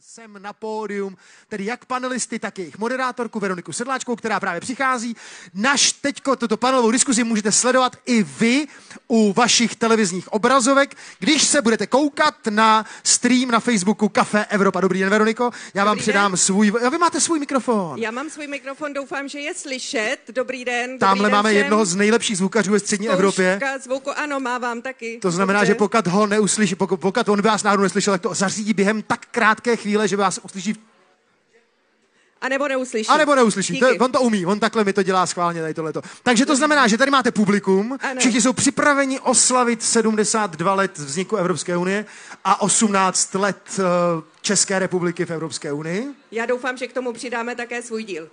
sem na pódium, tedy jak panelisty, tak jejich moderátorku Veroniku Sedláčkou, která právě přichází. Naš teďko tuto panelovou diskuzi můžete sledovat i vy u vašich televizních obrazovek, když se budete koukat na stream na Facebooku Café Evropa. Dobrý den, Veroniko. Já vám Dobrý předám den. svůj... A vy máte svůj mikrofon. Já mám svůj mikrofon, doufám, že je slyšet. Dobrý den. Dobrý Tamhle den máme všem. jednoho z nejlepších zvukařů ve střední Evropě. Zkouška zvuku, ano, má vám taky. To znamená, Dobře. že pokud ho neuslyší, pokud, pokud on by vás náhodou neslyšel, tak to zařídí během tak krátké chvíle, že vás uslyší, A nebo neuslyší. a nebo neuslyší. To, on to umí, on takhle mi to dělá schválně tady tohleto. Takže to znamená, že tady máte publikum, Ano. všichni jsou připraveni oslavit 72 let vzniku Evropské unie a 18 let eh, České republiky v Evropské unii. Já doufám, že k tomu přidáme také svůj díl.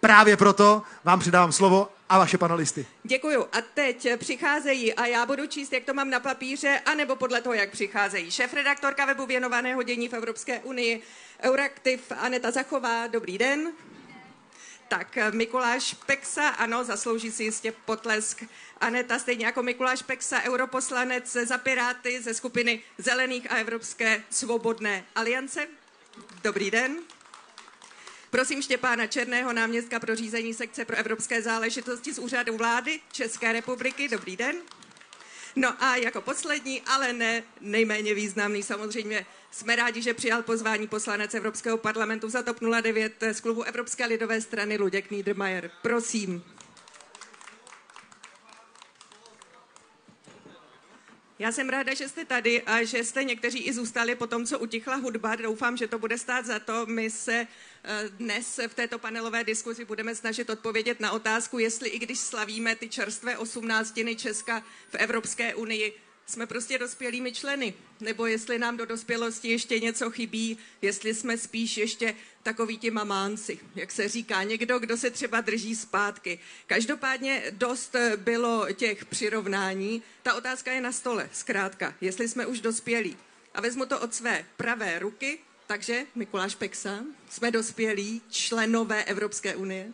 Právě proto vám předávám slovo a vaše panelisty. Děkuju. A teď přicházejí, a já budu číst, jak to mám na papíře, anebo podle toho, jak přicházejí. Šéf-redaktorka webu věnovaného dění v Evropské unii, Euraktiv Aneta Zachová, dobrý den. Tak Mikuláš Peksa, ano, zaslouží si jistě potlesk. Aneta, stejně jako Mikuláš Peksa, europoslanec za Piráty ze skupiny Zelených a Evropské svobodné aliance. Dobrý den. Prosím Štěpána Černého, náměstka pro řízení sekce pro evropské záležitosti z úřadu vlády České republiky. Dobrý den. No a jako poslední, ale ne nejméně významný, samozřejmě jsme rádi, že přijal pozvání poslanec Evropského parlamentu za TOP 09 z klubu Evropské lidové strany Luděk Niedermayer. Prosím. Já jsem ráda, že jste tady a že jste někteří i zůstali po tom, co utichla hudba. Doufám, že to bude stát za to. My se eh, dnes v této panelové diskuzi budeme snažit odpovědět na otázku, jestli i když slavíme ty čerstvé osmnáctiny Česka v Evropské unii, jsme prostě dospělými členy, nebo jestli nám do dospělosti ještě něco chybí, jestli jsme spíš ještě takoví ti mamánci, jak se říká, někdo, kdo se třeba drží zpátky. Každopádně dost eh, bylo těch přirovnání. Ta otázka je na stole, zkrátka, jestli jsme už dospělí. A vezmu to od své pravé ruky, takže Mikuláš Peksa, jsme dospělí členové Evropské unie.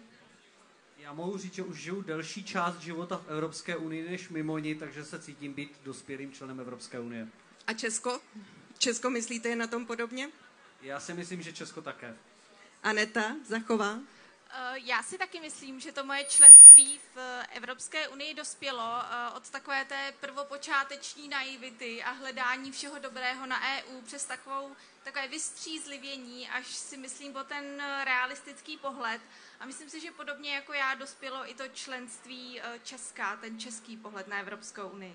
Mohu říct, že už žiju delší část života v Evropské unii než mimo ní, takže se cítím být dospělým členem Evropské unie. A Česko? Česko myslíte je na tom podobně? Já si myslím, že Česko také. Aneta Zachová? Eh, Já si taky myslím, že to moje členství v eh, Evropské unii dospělo eh, od takové té prvopočáteční naivity a hledání všeho dobrého na EU přes takovou, takové vystřízlivění, až si myslím po ten realistický pohled. A myslím si, že podobně jako já dospělo i to členství Česka, ten český pohled na Evropskou unii.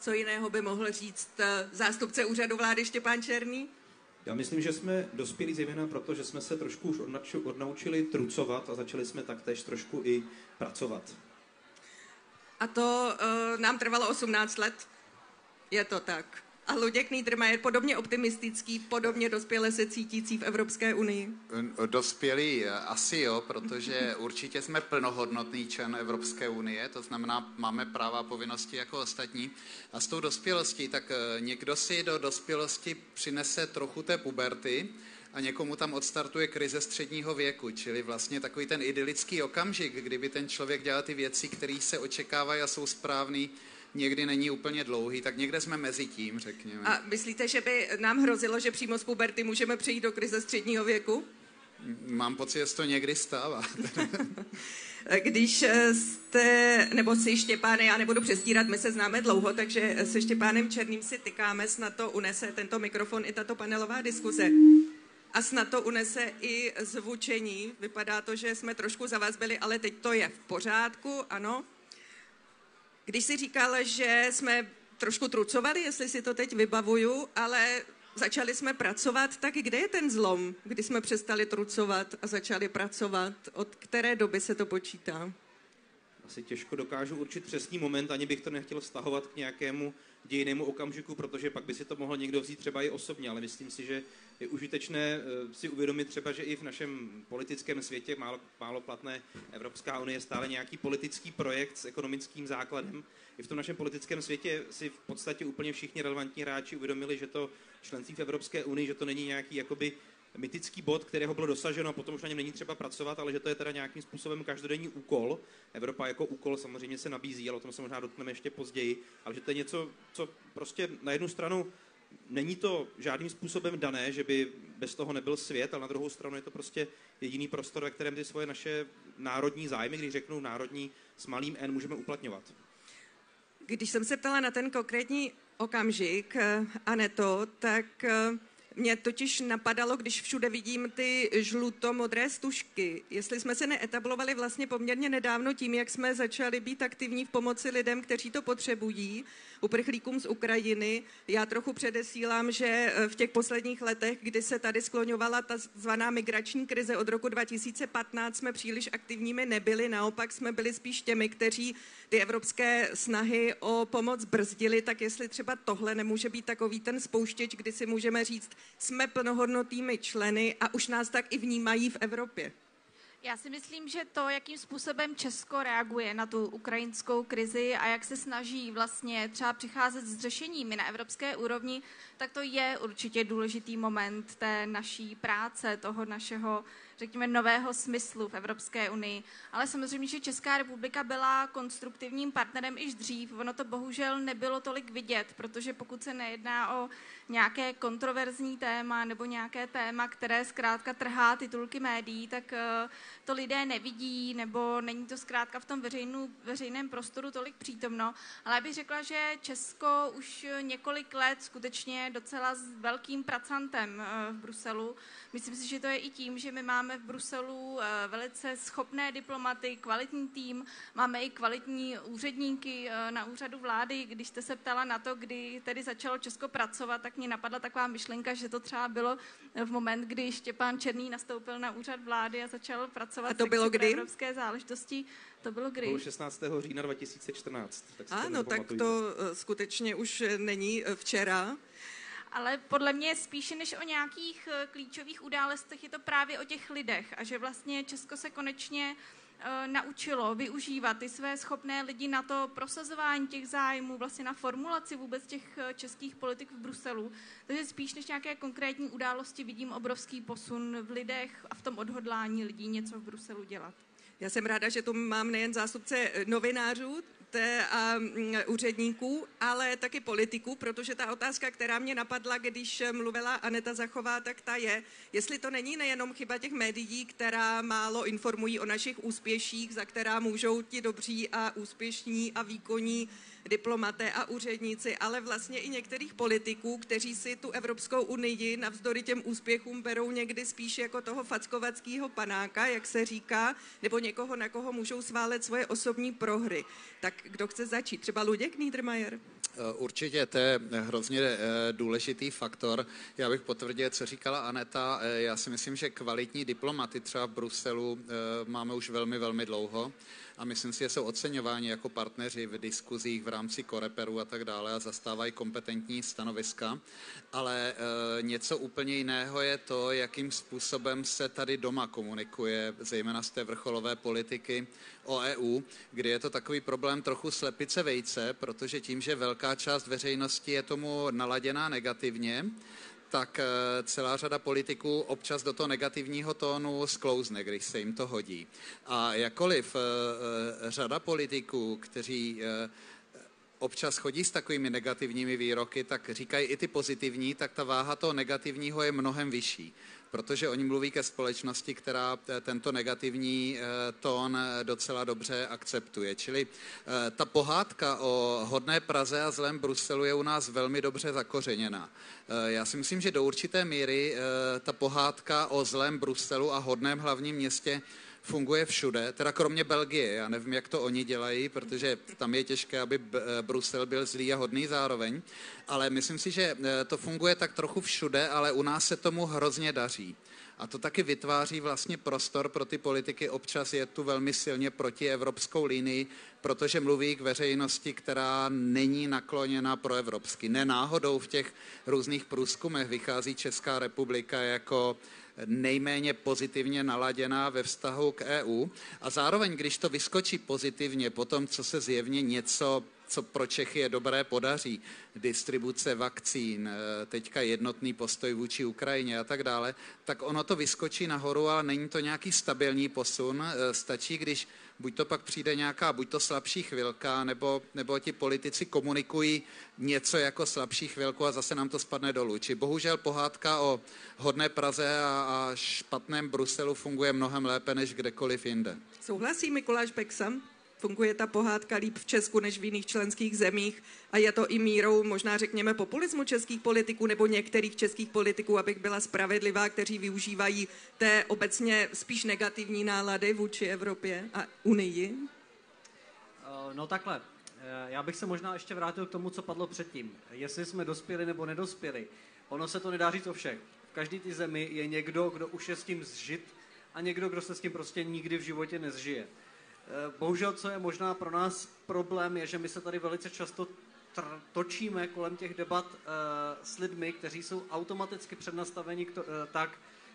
Co jiného by mohl říct zástupce úřadu vlády Štěpán Černý? Já myslím, že jsme dospěli zejména proto, že jsme se trošku už odnaučili trucovat a začali jsme taktéž trošku i pracovat. A to uh, nám trvalo 18 let. Je to tak. A Luděk Niedermayer podobně optimistický, podobně dospěle se cítící v Evropské unii. Dospělí eh, asi jo, protože určitě jsme plnohodnotný člen Evropské unie, to znamená, máme práva a povinnosti jako ostatní. A s tou dospělostí, tak eh, někdo si do dospělosti přinese trochu té puberty a někomu tam odstartuje krize středního věku, čili vlastně takový ten idylický okamžik, kdyby ten člověk dělal ty věci, které se očekávají a jsou správný, někdy není úplně dlouhý, tak někde jsme mezi tím, řekněme. A myslíte, že by nám hrozilo, že přímo z puberty můžeme přejít do krize středního věku? Mám pocit, že se to někdy stává. Když eh, jste, nebo si Štěpáne, já nebudu přestírat, my se známe dlouho, takže se Štěpánem Černým si tykáme, snad to unese tento mikrofon i tato panelová diskuze. A snad to unese i zvučení. Vypadá to, že jsme trošku za vás byli, ale teď to je v pořádku, ano. Když si říkal, že jsme trošku trucovali, jestli si to teď vybavuju, ale začali jsme pracovat, tak kde je ten zlom, kdy jsme přestali trucovat a začali pracovat? Od které doby se to počítá? Asi těžko dokážu určit přesný moment, ani bych to nechtěl vztahovat k nějakému dějnému okamžiku, protože pak by si to mohl někdo vzít třeba i osobně, ale myslím si, že je užitečné eh, si uvědomit třeba, že i v našem politickém světě málo, málo platné Evropská unie stále nějaký politický projekt s ekonomickým základem. I v tom našem politickém světě si v podstatě úplně všichni relevantní hráči uvědomili, že to členství v Evropské unii, že to není nějaký jakoby mytický bod, kterého bylo dosaženo a potom už na něm není třeba pracovat, ale že to je teda nějakým způsobem každodenní úkol. Evropa jako úkol samozřejmě se nabízí, ale o tom se možná dotkneme ještě později, ale že to je něco, co prostě na jednu stranu není to žádným způsobem dané, že by bez toho nebyl svět, ale na druhou stranu je to prostě jediný prostor, ve kterém ty svoje naše národní zájmy, když řeknu národní s malým N, můžeme uplatňovat. Když jsem se ptala na ten konkrétní okamžik, eh, Aneto, tak eh, mě totiž napadalo, když všude vidím ty žluto-modré stužky, jestli jsme se neetablovali vlastně poměrně nedávno tím, jak jsme začali být aktivní v pomoci lidem, kteří to potřebují, uprchlíkům z Ukrajiny. Já trochu předesílám, že eh, v těch posledních letech, kdy se tady skloňovala ta zvaná migrační krize od roku 2015, jsme příliš aktivními nebyli, naopak jsme byli spíš těmi, kteří ty evropské snahy o pomoc brzdili, tak jestli třeba tohle nemůže být takový ten spouštěč, kdy si můžeme říct, jsme plnohodnotými členy a už nás tak i vnímají v Evropě. Já si myslím, že to, jakým způsobem Česko reaguje na tu ukrajinskou krizi a jak se snaží vlastně třeba přicházet s řešeními na evropské úrovni, tak to je určitě důležitý moment té naší práce, toho našeho řekněme, nového smyslu v Evropské unii. Ale samozřejmě, že Česká republika byla konstruktivním partnerem již dřív. Ono to bohužel nebylo tolik vidět, protože pokud se nejedná o nějaké kontroverzní téma nebo nějaké téma, které zkrátka trhá titulky médií, tak eh, to lidé nevidí nebo není to zkrátka v tom veřejnu, veřejném prostoru tolik přítomno. Ale bych řekla, že Česko už několik let skutečně docela s velkým pracantem eh, v Bruselu. Myslím si, že to je i tím, že my máme v Bruselu eh, velice schopné diplomaty, kvalitní tým, máme i kvalitní úředníky na úřadu vlády. Když jste se ptala na to, kdy tedy začalo Česko pracovat, tak mě napadla taková myšlenka, že to třeba bylo v moment, kdy Štěpán Černý nastoupil na úřad vlády a začal pracovat a to bylo kdy? evropské záležitosti. To bylo kdy? Bylo 16. října 2014. Tak ano, to tak to eh, skutečně už není eh, včera. Ale podle mě spíše než o nějakých eh, klíčových událostech je to právě o těch lidech a že vlastně Česko se konečně Eh, naučilo využívat ty své schopné lidi na to prosazování těch zájmů, vlastně na formulaci vůbec těch eh, českých politik v Bruselu. Takže spíš než nějaké konkrétní události vidím obrovský posun v lidech a v tom odhodlání lidí něco v Bruselu dělat. Já jsem ráda, že tu mám nejen zástupce eh, novinářů, a úředníků, ale taky politiků, protože ta otázka, která mě napadla, když mluvila Aneta Zachová, tak ta je, jestli to není nejenom chyba těch médií, která málo informují o našich úspěších, za která můžou ti dobří a úspěšní a výkonní diplomaté a úředníci, ale vlastně i některých politiků, kteří si tu Evropskou unii navzdory těm úspěchům berou někdy spíš jako toho fackovackého panáka, jak se říká, nebo někoho, na koho můžou sválet svoje osobní prohry. Tak kdo chce začít? Třeba Luděk Niedermayer? Eh, určitě, to je hrozně eh, důležitý faktor. Já bych potvrdil, co říkala Aneta. Eh, já si myslím, že kvalitní diplomaty třeba v Bruselu máme už velmi, velmi dlouho a myslím si, že jsou oceňováni jako partneři v diskuzích v rámci Koreperu a tak dále a zastávají kompetentní stanoviska. Ale e, něco úplně jiného je to, jakým způsobem se tady doma komunikuje, zejména z té vrcholové politiky o EU, kdy je to takový problém trochu slepice vejce, protože tím, že velká část veřejnosti je tomu naladěná negativně, tak eh, celá řada politiků občas do toho negativního tónu sklouzne, když se jim to hodí. A jakoliv eh, eh, řada politiků, kteří občas chodí s takovými negativními výroky, tak říkají i ty pozitivní, tak ta váha toho negativního je mnohem vyšší protože oni mluví ke společnosti, která tento negativní eh, tón eh, docela dobře akceptuje. Čili eh, ta pohádka o hodné Praze a zlém Bruselu je u nás velmi dobře zakořeněná. Já si myslím, že do určité míry ta pohádka o zlém Bruselu a hodném hlavním městě funguje všude, teda kromě Belgie. Já nevím, jak to oni dělají, protože tam je těžké, aby Brusel byl zlý a hodný zároveň, ale myslím si, že eh, to funguje tak trochu všude, ale u nás se tomu hrozně daří. A to taky vytváří vlastně prostor pro ty politiky. Občas je tu velmi silně proti evropskou linii, protože mluví k veřejnosti, která není nakloněna pro evropsky. Nenáhodou v těch různých průzkumech vychází Česká republika jako nejméně pozitivně naladěná ve vztahu k EU. A zároveň, když to vyskočí pozitivně po tom, co se zjevně něco co pro Čechy je dobré, podaří, distribuce vakcín, eh, teďka jednotný postoj vůči Ukrajině a tak dále, tak ono to vyskočí nahoru, ale není to nějaký stabilní posun. Eh, stačí, když buď to pak přijde nějaká, buď to slabší chvilka, nebo, nebo ti politici komunikují něco jako slabší chvilku a zase nám to spadne dolů. Či bohužel pohádka o hodné Praze a, a špatném Bruselu funguje mnohem lépe než kdekoliv jinde. Souhlasí Mikuláš Peksa? Funguje ta pohádka líp v Česku než v jiných členských zemích a je to i mírou, možná řekněme, populismu českých politiků nebo některých českých politiků, abych byla spravedlivá, kteří využívají té obecně spíš negativní nálady vůči Evropě a Unii? Eh, No takhle, Eh, já bych se možná ještě vrátil k tomu, co padlo předtím. Jestli jsme dospěli nebo nedospěli. Ono se to nedá říct o všech. V každé té zemi je někdo, kdo už je s tím zžit a někdo, kdo se s tím prostě nikdy v životě nezžije. Eh, Bohužel, co je možná pro nás problém, je, že my se tady velice často točíme kolem těch debat uh, s lidmi, kteří jsou automaticky přednastaveni to, uh, tak,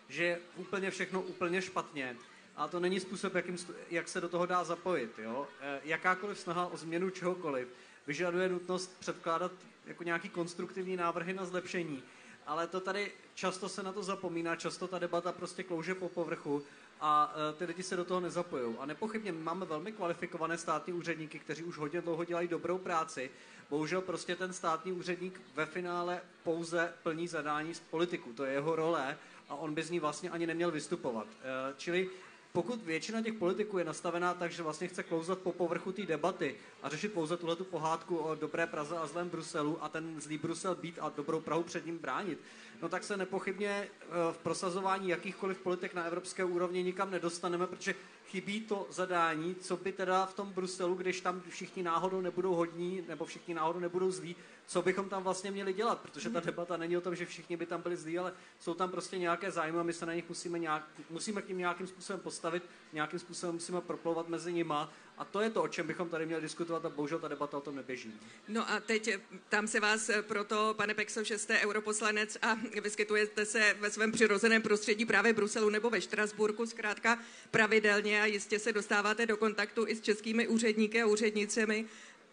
že je úplně všechno úplně špatně. A to není způsob, jakým, jak se do toho dá zapojit. Jo? Jakákoliv snaha o změnu čehokoliv vyžaduje nutnost předkládat jako nějaký konstruktivní návrhy na zlepšení. Ale to tady často se na to zapomíná, často ta debata prostě klouže po povrchu a eh, ty lidi se do toho nezapojují. A nepochybně máme velmi kvalifikované státní úředníky, kteří už hodně dlouho dělají dobrou práci. Bohužel prostě ten státní úředník ve finále pouze plní zadání z politiku. To je jeho role a on by z ní vlastně ani neměl vystupovat. Eh, Čili pokud většina těch politiků je nastavená tak, že vlastně chce klouzat po povrchu té debaty a řešit pouze tuhle tu pohádku o dobré Praze a zlém Bruselu a ten zlý Brusel být a dobrou Prahu před ním bránit, no tak se nepochybně eh, v prosazování jakýchkoliv politik na evropské úrovni nikam nedostaneme, protože chybí to zadání, co by teda v tom Bruselu, když tam všichni náhodou nebudou hodní nebo všichni náhodou nebudou zlí, co bychom tam vlastně měli dělat, protože ta debata není o tom, že všichni by tam byli zlí, ale jsou tam prostě nějaké zájmy a my se na nich musíme, nějak, musíme k ním nějakým způsobem postavit, nějakým způsobem musíme proplouvat mezi nima. A to je to, o čem bychom tady měli diskutovat a bohužel ta debata o tom neběží. No a teď eh, tam se vás eh, proto, pane Pekso, že jste europoslanec a vyskytujete se ve svém přirozeném prostředí právě v Bruselu nebo ve Štrasburku, zkrátka pravidelně a jistě se dostáváte do kontaktu i s českými úředníky a úřednicemi.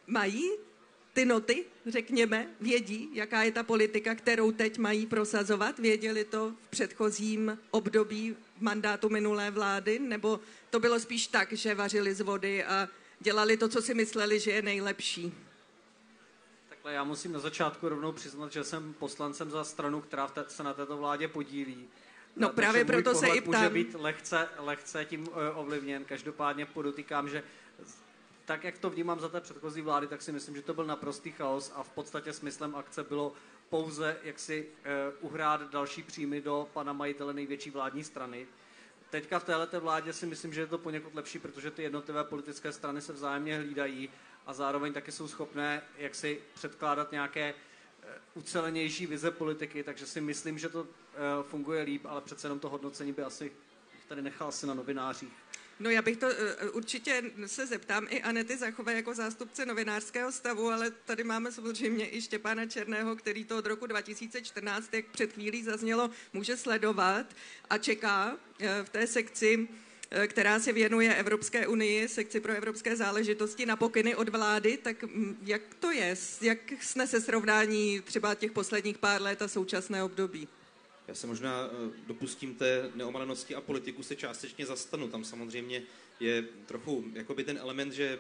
Mají ty noty, řekněme, vědí, jaká je ta politika, kterou teď mají prosazovat? Věděli to v předchozím období mandátu minulé vlády? Nebo to bylo spíš tak, že vařili z vody a dělali to, co si mysleli, že je nejlepší? Takhle já musím na začátku rovnou přiznat, že jsem poslancem za stranu, která se na této vládě podílí. No právě proto se i může ptám. být lehce, lehce tím eh, ovlivněn. Každopádně podotýkám, že tak, jak to vnímám za té předchozí vlády, tak si myslím, že to byl naprostý chaos a v podstatě smyslem akce bylo pouze, jak si uh, uhrát další příjmy do pana majitele největší vládní strany. Teďka v této vládě si myslím, že je to poněkud lepší, protože ty jednotlivé politické strany se vzájemně hlídají a zároveň taky jsou schopné jak si předkládat nějaké eh, ucelenější vize politiky, takže si myslím, že to eh, funguje líp, ale přece jenom to hodnocení by asi tady nechal asi na novinářích. No já bych to eh, určitě se zeptám i Anety Zachové jako zástupce novinářského stavu, ale tady máme samozřejmě i Štěpána Černého, který to od roku 2014, jak před chvílí zaznělo, může sledovat a čeká eh, v té sekci eh, která se věnuje Evropské unii, sekci pro evropské záležitosti na pokyny od vlády, tak jak to je? Jak snese srovnání třeba těch posledních pár let a současné období? Já se možná eh, dopustím té neomalenosti a politiku se částečně zastanu. Tam samozřejmě je trochu jakoby ten element, že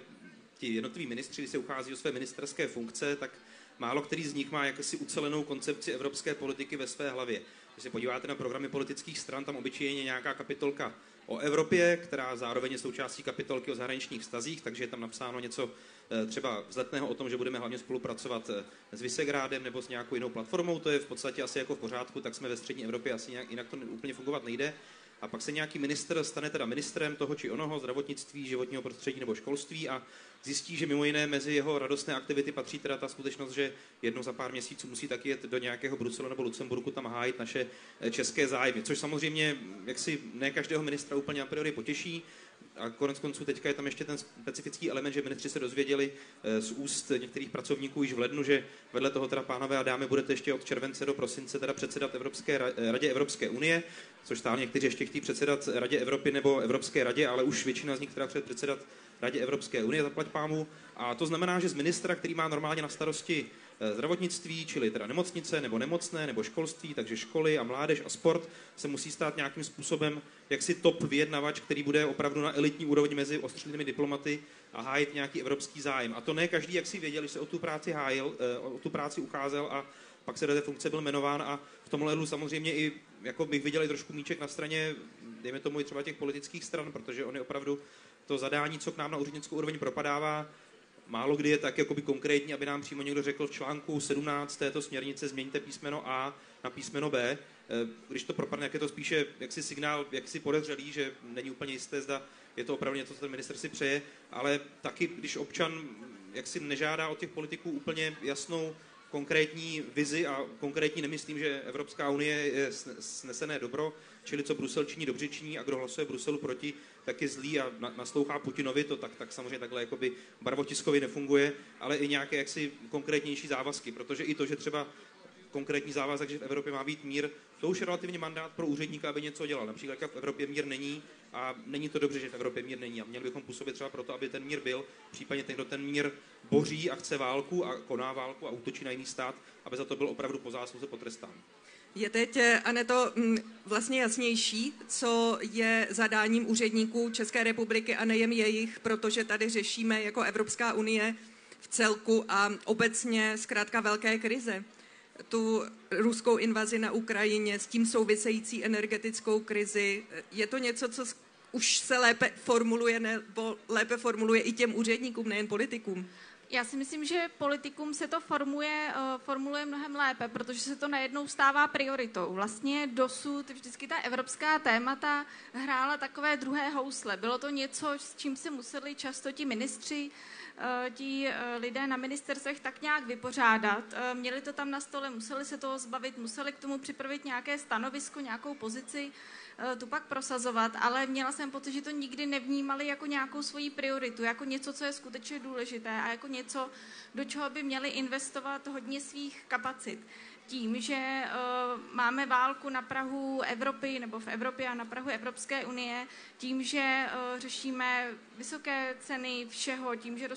ti jednotliví ministři, když se uchází o své ministerské funkce, tak málo který z nich má jakasi ucelenou koncepci evropské politiky ve své hlavě. Když se podíváte na programy politických stran, tam obyčejně nějaká kapitolka o Evropě, která zároveň je součástí kapitolky o zahraničních vztazích, takže je tam napsáno něco eh, třeba vzletného o tom, že budeme hlavně spolupracovat eh, s Visegrádem nebo s nějakou jinou platformou, to je v podstatě asi jako v pořádku, tak jsme ve střední Evropě, asi nějak, jinak to úplně fungovat nejde. A pak se nějaký minister stane teda ministrem toho či onoho, zdravotnictví, životního prostředí nebo školství a zjistí, že mimo jiné mezi jeho radostné aktivity patří teda ta skutečnost, že jednou za pár měsíců musí taky jet do nějakého Bruselu nebo Lucemburku tam hájit naše eh, české zájmy, což samozřejmě jaksi ne každého ministra úplně a priori potěší. A konec konců teďka je tam ještě ten specifický element, že ministři se dozvěděli eh, z úst některých pracovníků již v lednu, že vedle toho teda pánové a dámy budete ještě od července do prosince teda předsedat Evropské ra- radě Evropské unie, což stále někteří ještě chtějí předsedat Radě Evropy nebo Evropské radě, ale už většina z nich teda chce předsedat Radě Evropské unie, zaplať pámu. A to znamená, že z ministra, který má normálně na starosti zdravotnictví, čili teda nemocnice nebo nemocné nebo školství, takže školy a mládež a sport se musí stát nějakým způsobem jaksi top vyjednavač, který bude opravdu na elitní úrovni mezi ostřílenými diplomaty a hájit nějaký evropský zájem. A to ne každý, jak si věděl, že se o tu práci hájil, eh, o tu práci ucházel a pak se do té funkce byl jmenován a v tomhle hledu samozřejmě i jako bych viděl i trošku míček na straně, dejme tomu i třeba těch politických stran, protože on je opravdu to zadání, co k nám na úřednickou úroveň propadává, málo kdy je tak jakoby konkrétní, aby nám přímo někdo řekl v článku 17 této směrnice změňte písmeno A na písmeno B. Eh, když to propadne, jak je to spíše jaksi signál, jak si podezřelý, že není úplně jisté, zda je to opravdu něco, co ten minister si přeje, ale taky, když občan jak si nežádá od těch politiků úplně jasnou konkrétní vizi a konkrétní nemyslím, že Evropská unie je snesené dobro, čili co Brusel činí, dobře činí a kdo hlasuje Bruselu proti, tak je zlý a naslouchá Putinovi, to tak, tak samozřejmě takhle jakoby barvotiskovi nefunguje, ale i nějaké jaksi konkrétnější závazky, protože i to, že třeba konkrétní závazek, že v Evropě má být mír, to už je relativně mandát pro úředníka, aby něco dělal. Například v Evropě mír není a není to dobře, že v Evropě mír není. A měli bychom působit třeba proto, aby ten mír byl, případně ten, kdo ten mír boří a chce válku a koná válku a útočí na jiný stát, aby za to byl opravdu po zásluze potrestán. Je teď, eh, Aneto, mm, vlastně jasnější, co je zadáním úředníků České republiky a nejen jejich, protože tady řešíme jako Evropská unie v celku a obecně zkrátka velké krize tu ruskou invazi na Ukrajině, s tím související energetickou krizi. Je to něco, co už se lépe formuluje, nebo lépe formuluje i těm úředníkům, nejen politikům? Já si myslím, že politikům se to formuje, uh, formuluje mnohem lépe, protože se to najednou stává prioritou. Vlastně dosud vždycky ta evropská témata hrála takové druhé housle. Bylo to něco, s čím se museli často ti ministři Eh, ti eh, lidé na ministerstvech tak nějak vypořádat. Eh, měli to tam na stole, museli se toho zbavit, museli k tomu připravit nějaké stanovisko, nějakou pozici, tu pak prosazovat, ale měla jsem pocit, že to nikdy nevnímali jako nějakou svoji prioritu, jako něco, co je skutečně důležité a jako něco, do čeho by měli investovat hodně svých kapacit tím, že uh, máme válku na Prahu Evropy nebo v Evropě a na Prahu Evropské unie, tím, že uh, řešíme vysoké ceny všeho, tím, že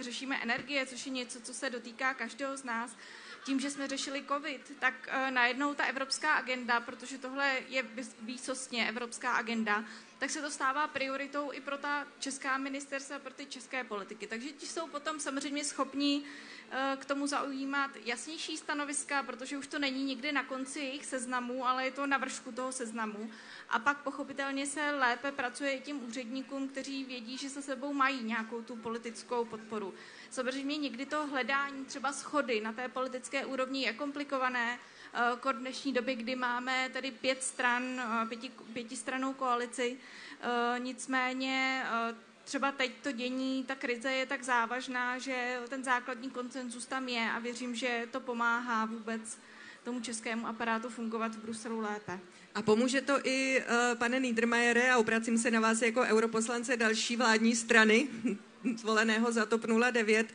řešíme energie, což je něco, co se dotýká každého z nás, tím, že jsme řešili covid, tak uh, najednou ta evropská agenda, protože tohle je výsostně evropská agenda, tak se to stává prioritou i pro ta česká ministerstva, pro ty české politiky. Takže ti jsou potom samozřejmě schopní uh, k tomu zaujímat jasnější stanoviska, protože už to není nikdy na konci jejich seznamu, ale je to na vršku toho seznamu. A pak pochopitelně se lépe pracuje i tím úředníkům, kteří vědí, že se sebou mají nějakou tu politickou podporu. Samozřejmě někdy to hledání třeba schody na té politické úrovni je komplikované, k dnešní době, kdy máme tady pět stran, pěti, pětistranou koalici. Nicméně třeba teď to dění, ta krize je tak závažná, že ten základní koncenzus tam je a věřím, že to pomáhá vůbec tomu českému aparátu fungovat v Bruselu lépe. A pomůže to i, pane Niedermayere, a obracím se na vás jako europoslance další vládní strany, zvoleného za TOP 09,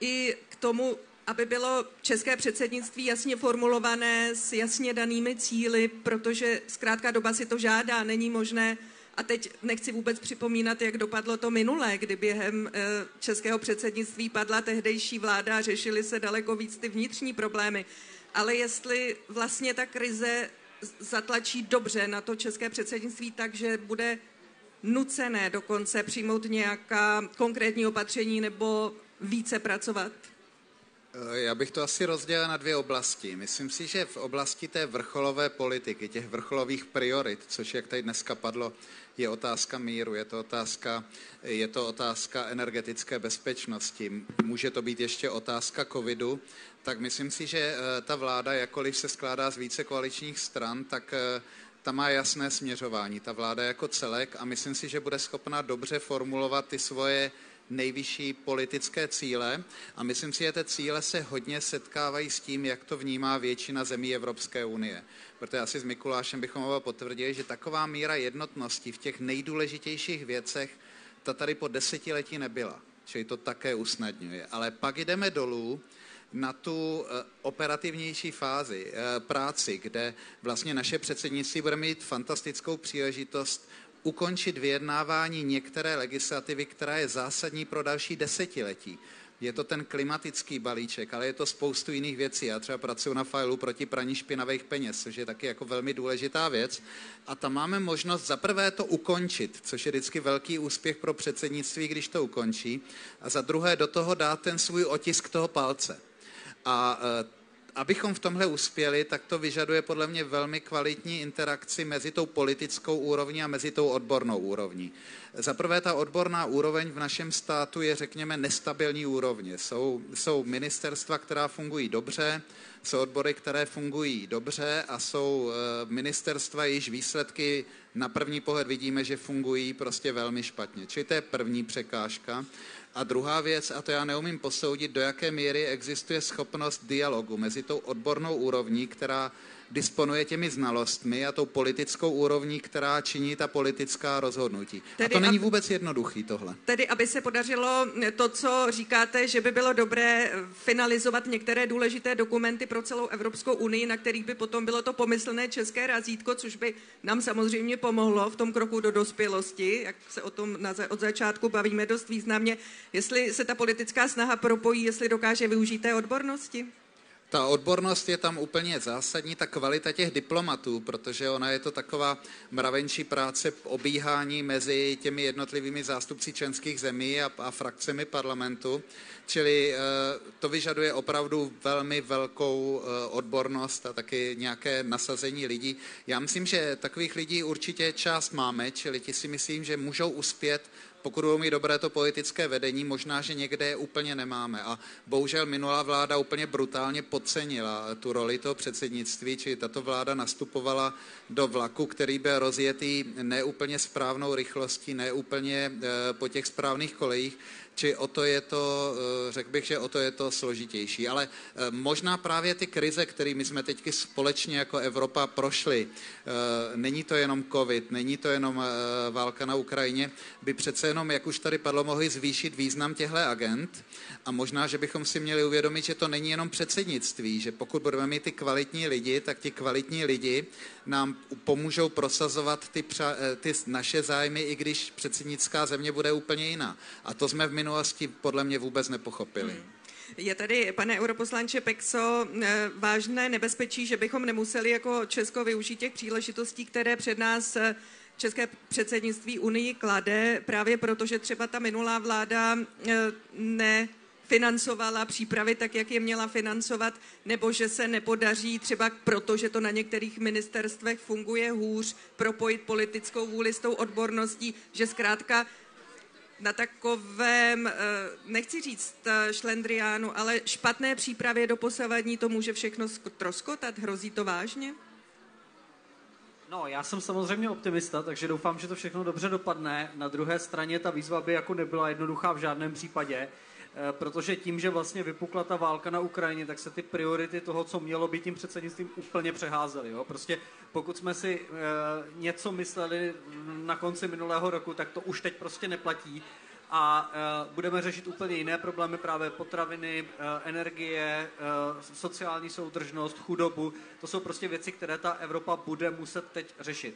i k tomu, aby bylo české předsednictví jasně formulované s jasně danými cíly, protože zkrátka doba si to žádá, není možné a teď nechci vůbec připomínat, jak dopadlo to minulé, kdy během eh, českého předsednictví padla tehdejší vláda a řešily se daleko víc ty vnitřní problémy. Ale jestli vlastně ta krize zatlačí dobře na to české předsednictví tak, že bude nucené dokonce přijmout nějaká konkrétní opatření nebo více pracovat? Eh, já bych to asi rozdělil na dvě oblasti. Myslím si, že v oblasti té vrcholové politiky, těch vrcholových priorit, což jak tady dneska padlo, je otázka míru, je to otázka, je to otázka energetické bezpečnosti, může to být ještě otázka covidu, tak myslím si, že eh, ta vláda, jakkoliv se skládá z více koaličních stran, tak eh, ta má jasné směřování, ta vláda jako celek a myslím si, že bude schopna dobře formulovat ty svoje nejvyšší politické cíle a myslím si, že ty cíle se hodně setkávají s tím, jak to vnímá většina zemí Evropské unie. Protože asi s Mikulášem bychom oba potvrdili, že taková míra jednotnosti v těch nejdůležitějších věcech ta tady po desetiletí nebyla. Čili to také usnadňuje. Ale pak jdeme dolů na tu eh, operativnější fázi eh, práci, kde vlastně naše předsednictví bude mít fantastickou příležitost ukončit vyjednávání některé legislativy, která je zásadní pro další desetiletí. Je to ten klimatický balíček, ale je to spoustu jiných věcí. Já třeba pracuji na failu proti praní špinavých peněz, což je taky jako velmi důležitá věc. A tam máme možnost za prvé to ukončit, což je vždycky velký úspěch pro předsednictví, když to ukončí. A za druhé do toho dát ten svůj otisk toho palce. A e, abychom v tomhle uspěli, tak to vyžaduje podle mě velmi kvalitní interakci mezi tou politickou úrovní a mezi tou odbornou úrovní. Za prvé ta odborná úroveň v našem státu je, řekněme, nestabilní úrovně. Jsou, jsou ministerstva, která fungují dobře, jsou odbory, které fungují dobře a jsou eh, ministerstva, jejichž výsledky na první pohled vidíme, že fungují prostě velmi špatně. Čili to je první překážka. A druhá věc, a to já neumím posoudit, do jaké míry existuje schopnost dialogu mezi tou odbornou úrovní, která disponuje těmi znalostmi a tou politickou úrovní, která činí ta politická rozhodnutí. Tedy, a to není vůbec jednoduchý tohle. Tedy, aby se podařilo to, co říkáte, že by bylo dobré finalizovat některé důležité dokumenty pro celou Evropskou unii, na kterých by potom bylo to pomyslné české razítko, což by nám samozřejmě pomohlo v tom kroku do dospělosti, jak se o tom na, od začátku bavíme dost významně, jestli se ta politická snaha propojí, jestli dokáže využít té odbornosti? Ta odbornost je tam úplně zásadní, ta kvalita těch diplomatů, protože ona je to taková mravenčí práce obíhání mezi těmi jednotlivými zástupci členských zemí a, a frakcemi parlamentu. Čili eh, to vyžaduje opravdu velmi velkou eh, odbornost a taky nějaké nasazení lidí. Já myslím, že takových lidí určitě část máme, čili ti si myslím, že můžou uspět pokud budou mít dobré to politické vedení, možná, že někde je úplně nemáme. A bohužel minulá vláda úplně brutálně podcenila tu roli toho předsednictví, či tato vláda nastupovala do vlaku, který byl rozjetý neúplně správnou rychlostí, neúplně eh, po těch správných kolejích, či o to je to, eh, řekl bych, že o to je to složitější. Ale eh, možná právě ty krize, kterými jsme teď společně jako Evropa prošli, není to jenom covid, není to jenom válka na Ukrajině, by přece jenom, jak už tady padlo, mohli zvýšit význam těchto agent a možná, že bychom si měli uvědomit, že to není jenom předsednictví, že pokud budeme mít ty kvalitní lidi, tak ti kvalitní lidi nám pomůžou prosazovat ty, přa, eh, ty naše zájmy, i když předsednická země bude úplně jiná. A to jsme v minulosti podle mě vůbec nepochopili. Hmm. Je tady, pane europoslanče Pexo, eh, vážné nebezpečí, že bychom nemuseli jako Česko využít těch příležitostí, které před nás eh, české předsednictví Unii klade, právě proto, že třeba ta minulá vláda ne financovala přípravy tak, jak je měla financovat, nebo že se nepodaří třeba proto, že to na některých ministerstvech funguje hůř, propojit politickou vůli s tou odborností, že zkrátka na takovém, eh, nechci říct eh, šlendriánu, ale špatné přípravě do posavadní to může všechno troskotat? Hrozí to vážně? No, já jsem samozřejmě optimista, takže doufám, že to všechno dobře dopadne. Na druhé straně ta výzva by jako nebyla jednoduchá v žádném případě. Eh, protože tím, že vlastně vypukla ta válka na Ukrajině, tak se ty priority toho, co mělo být tím předsednictvím, úplně přeházely. Jo? Prostě pokud jsme si e, něco mysleli na konci minulého roku, tak to už teď prostě neplatí a e, budeme řešit úplně jiné problémy, právě potraviny, energie, sociální soudržnost, chudobu. To jsou prostě věci, které ta Evropa bude muset teď řešit.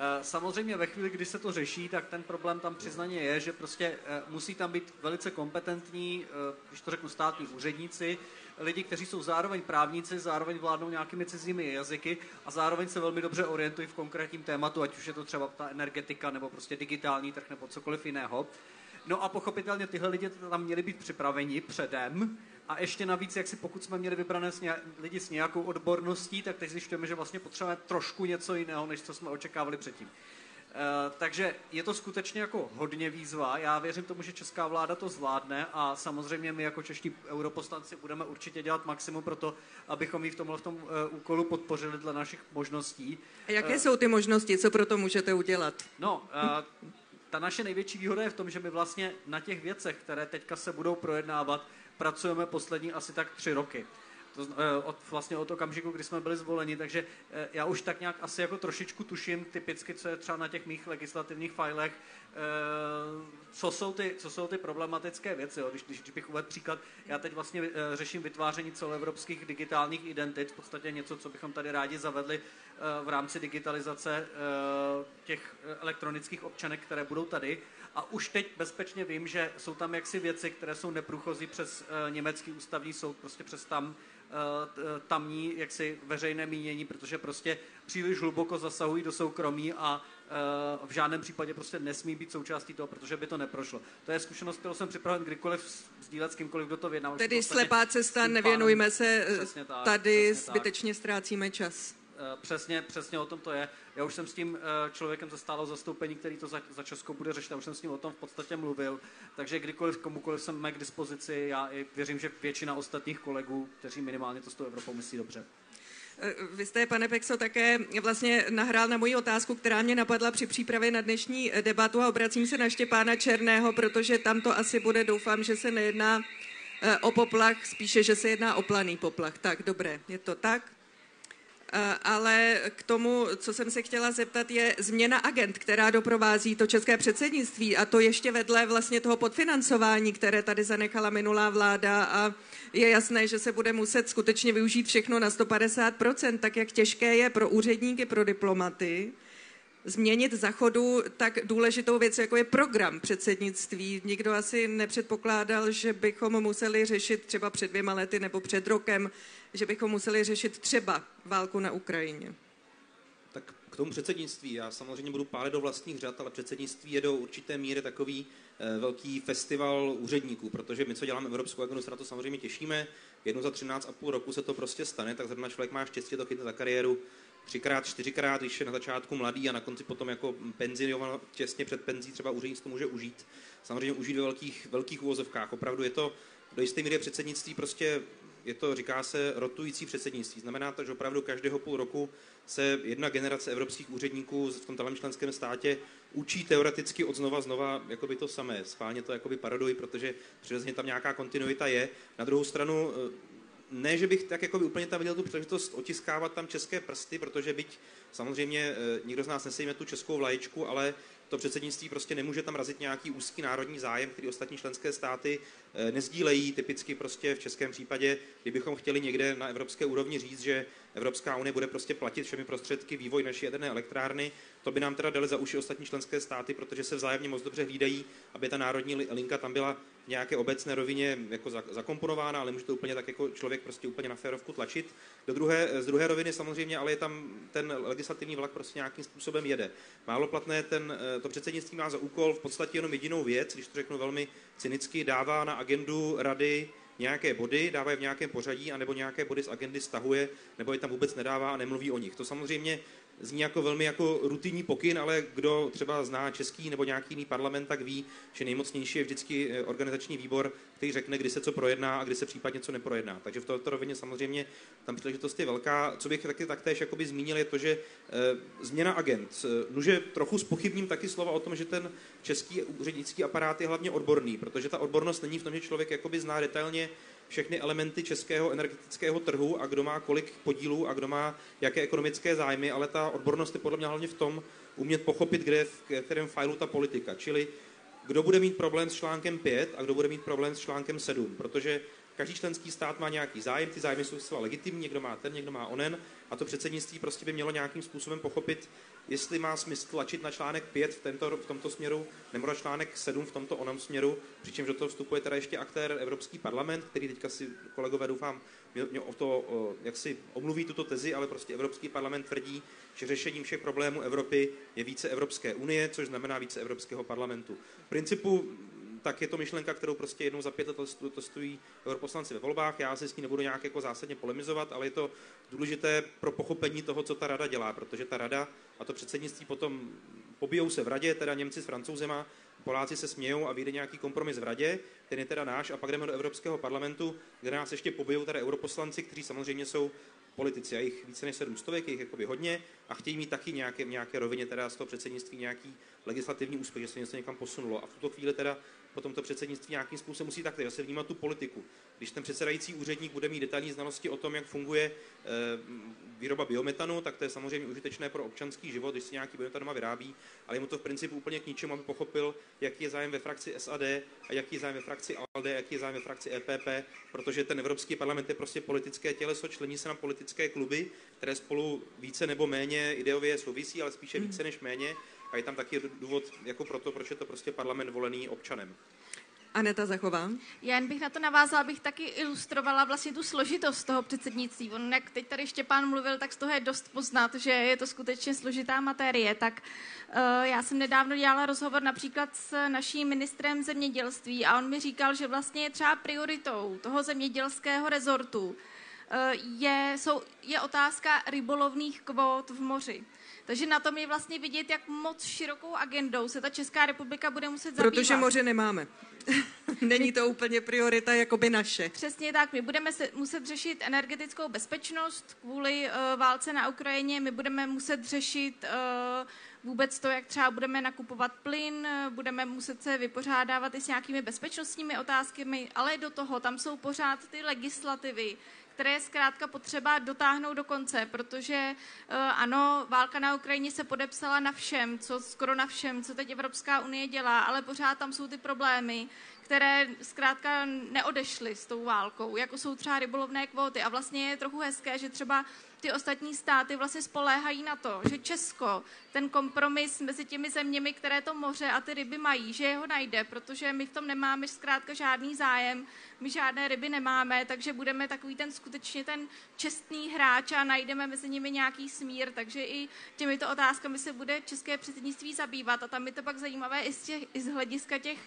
Eh, samozřejmě ve chvíli, kdy se to řeší, tak ten problém tam přiznaně je, že prostě eh, musí tam být velice kompetentní, eh, když to řeknu, státní úředníci, lidi, kteří jsou zároveň právníci, zároveň vládnou nějakými cizími jazyky a zároveň se velmi dobře orientují v konkrétním tématu, ať už je to třeba ta energetika nebo prostě digitální trh nebo cokoliv jiného. No a pochopitelně tyhle lidi tam měli být připraveni předem, a ještě navíc, jak si pokud jsme měli vybrané s lidi s nějakou odborností, tak teď zjišťujeme, že vlastně potřebujeme trošku něco jiného, než co jsme očekávali předtím. Uh, takže je to skutečně jako hodně výzva. Já věřím tomu, že česká vláda to zvládne a samozřejmě my jako čeští europoslanci budeme určitě dělat maximum pro to, abychom ji v tomhle v tom uh, úkolu podpořili dle našich možností. A jaké uh, jsou ty možnosti? Co pro to můžete udělat? No, ta naše největší výhoda je v tom, že my vlastně na těch věcech, které teďka se budou projednávat, pracujeme poslední asi tak tři roky. To, eh, od, vlastně od okamžiku, kdy jsme byli zvoleni, takže eh, já už tak nějak asi jako trošičku tuším typicky, co je třeba na těch mých legislativních filech, eh, co jsou ty, co jsou ty problematické věci. Jo. Když, když, bych uvedl příklad, já teď vlastně řeším vytváření celoevropských digitálních identit, v podstatě něco, co bychom tady rádi zavedli v rámci digitalizace těch elektronických občanek, které budou tady. A už teď bezpečně vím, že jsou tam jaksi věci, které jsou neprůchozí přes německý ústavní soud, prostě přes tam tamní jaksi veřejné mínění, protože prostě příliš hluboko zasahují do soukromí a v žádném případě prostě nesmí být součástí toho, protože by to neprošlo. To je zkušenost, kterou jsem připraven kdykoliv sdílet s kýmkoliv, kdo to vyjednal. Tedy slepá cesta, nevěnujme se tak, tady, zbytečně tak. ztrácíme čas. Přesně, přesně o tom to je. Já už jsem s tím člověkem ze stálého zastoupení, který to za, za Česko bude řešit, já už jsem s ním o tom v podstatě mluvil, takže kdykoliv komukoliv jsem k dispozici, já i věřím, že většina ostatních kolegů, kteří minimálně to s tou Evropou myslí dobře. Eh, vy jste, pane Pexo, také vlastně nahrál na moji otázku, která mě napadla při přípravě na dnešní debatu a obracím se na Štěpána Černého, protože tam to asi bude, doufám, že se nejedná eh, o poplach, spíše, že se jedná o planý poplach. Tak, dobré, je to tak? Ale k tomu, co jsem se chtěla zeptat, je změna agent, která doprovází to české předsednictví a to ještě vedle vlastně toho podfinancování, které tady zanechala minulá vláda. A je jasné, že se bude muset skutečně využít všechno na 150%, tak jak těžké je pro úředníky, pro diplomaty, změnit za chodu tak důležitou věc, jako je program předsednictví. Nikdo asi nepředpokládal, že bychom museli řešit třeba před dvěma lety nebo před rokem, že bychom museli řešit třeba válku na Ukrajině. Tak k tomu předsednictví. Já samozřejmě budu pálit do vlastních řad, ale předsednictví je do určité míry takový eh, velký festival úředníků, protože my, co děláme Evropskou agendu, se na to samozřejmě těšíme. Jednou za 13,5 roku se to prostě stane, tak zrovna člověk má štěstí to chytne za kariéru třikrát, čtyřikrát, když je na začátku mladý a na konci potom jako penziovan těsně před penzí třeba úředník to může užít. Samozřejmě užít ve velkých, velkých úvozovkách. Opravdu je to do jisté míry předsednictví prostě je to, říká se, rotující předsednictví. Znamená to, že opravdu každého půl roku se jedna generace evropských úředníků v tom talém členském státě učí teoreticky od znova znova jakoby to samé. Schválně to jakoby paraduji, protože přirozeně tam nějaká kontinuita je. Na druhou stranu ne, že bych tak jako by úplně tam viděl tu příležitost otiskávat tam české prsty, protože byť samozřejmě eh, nikdo z nás nesejme tu českou vlaječku, ale to předsednictví prostě nemůže tam razit nějaký úzký národní zájem, který ostatní členské státy eh, nezdílejí. Typicky prostě v českém případě, kdybychom chtěli někde na evropské úrovni říct, že Evropská unie bude prostě platit všemi prostředky vývoj naší jaderné elektrárny, to by nám teda dali za uši ostatní členské státy, protože se vzájemně moc dobře hlídají, aby ta národní linka tam byla v nějaké obecné rovině jako zakomponována, ale může to úplně tak jako člověk prostě úplně na férovku tlačit. Do druhé, z druhé roviny samozřejmě, ale je tam ten legislativní vlak prostě nějakým způsobem jede. Málo platné ten, eh, to předsednictví má za úkol v podstatě jenom jedinou věc, když to řeknu velmi cynicky, dává na agendu rady nějaké body, dává je v nějakém pořadí, anebo nějaké body z agendy stahuje, nebo je tam vůbec nedává a nemluví o nich. To samozřejmě zní jako velmi jako rutinní pokyn, ale kdo třeba zná český nebo nějaký jiný parlament, tak ví, že nejmocnější je vždycky eh, organizační výbor, který řekne, kdy se co projedná a kdy se případně co neprojedná. Takže v této rovině samozřejmě tam příležitost je velká. Co bych taky taktéž jakoby zmínil, je to, že e, změna agent. Nuže trochu spochybním taky slova o tom, že ten český úřednický aparát je hlavně odborný, protože ta odbornost není v tom, že člověk jakoby zná detailně všechny elementy českého energetického trhu a kdo má kolik podílů a kdo má jaké ekonomické zájmy, ale ta odbornost je podle mě hlavně v tom umět pochopit, kde v kterém failu ta politika. Čili kdo bude mít problém s článkem 5 a kdo bude mít problém s článkem 7, protože každý členský stát má nějaký zájem, ty zájmy jsou zcela legitimní, někdo má ten, někdo má onen a to předsednictví prostě by mělo nějakým způsobem pochopit, jestli má smysl tlačit na článek 5 v, tento, v tomto směru nebo na článek 7 v tomto onom směru, přičemž do toho vstupuje teda ještě aktér Evropský parlament, který teďka si kolegové doufám mě o to, jak si omluví tuto tezi, ale prostě Evropský parlament tvrdí, že řešením všech problémů Evropy je více Evropské unie, což znamená více Evropského parlamentu. V principu tak je to myšlenka, kterou prostě jednou za pět let testují europoslanci ve volbách. Já se s ní nebudu nějak jako zásadně polemizovat, ale je to důležité pro pochopení toho, co ta rada dělá, protože ta rada a to předsednictví potom pobijou se v radě, teda Němci s francouzema, Poláci se smějou a vyjde nějaký kompromis v radě, ten je teda náš, a pak jdeme do Evropského parlamentu, kde nás ještě pobijou teda europoslanci, kteří samozřejmě jsou politici, a jich více než 700, je jich jakoby hodně a chtějí mít taky nějaké, nějaké rovině teda z toho předsednictví nějaký legislativní úspěch, že se něco někam posunulo. A v tuto chvíli teda potom to předsednictví nějakým způsobem musí takto zase vnímat tu politiku. Když ten předsedající úředník bude mít detailní znalosti o tom, jak funguje eh, výroba biometanu, tak to je samozřejmě užitečné pro občanský život, když si nějaký biometan doma vyrábí, ale je mu to v principu úplně k ničemu, aby pochopil, jaký je zájem ve frakci SAD a jaký je zájem ve frakci ALDE, jaký je zájem ve frakci EPP, protože ten Evropský parlament je prostě politické těleso, člení se na politické kluby, které spolu více nebo méně ideově souvisí, ale spíše více než méně. A je tam taky důvod jako proto, proč je to prostě parlament volený občanem. Aneta Zachová. Já jen bych na to navázala, bych taky ilustrovala vlastně tu složitost toho předsednictví. On, jak teď tady Štěpán mluvil, tak z toho je dost poznat, že je to skutečně složitá materie. Tak uh, já jsem nedávno dělala rozhovor například s naším ministrem zemědělství a on mi říkal, že vlastně je třeba prioritou toho zemědělského rezortu uh, je, jsou, je otázka rybolovných kvót v moři. Takže na tom je vlastně vidět, jak moc širokou agendou se ta Česká republika bude muset zabývat. Protože moře nemáme. Není to úplně priorita jako by naše. Přesně tak. My budeme se muset řešit energetickou bezpečnost kvůli uh, válce na Ukrajině. My budeme muset řešit uh, vůbec to, jak třeba budeme nakupovat plyn, budeme muset se vypořádávat i s nějakými bezpečnostními otázkami, ale do toho tam jsou pořád ty legislativy, které je zkrátka potřeba dotáhnout do konce, protože uh, ano, válka na Ukrajině se podepsala na všem, co, skoro na všem, co teď Evropská unie dělá, ale pořád tam jsou ty problémy, které zkrátka neodešly s tou válkou, jako jsou třeba rybolovné kvóty. A vlastně je trochu hezké, že třeba ty ostatní státy vlastně spoléhají na to, že Česko ten kompromis mezi těmi zeměmi, které to moře a ty ryby mají, že jeho najde, protože my v tom nemáme zkrátka žádný zájem, my žádné ryby nemáme, takže budeme takový ten skutečně ten čestný hráč a najdeme mezi nimi nějaký smír, takže i těmito otázkami se bude české předsednictví zabývat a tam je to pak zajímavé i z, těch, i z hlediska těch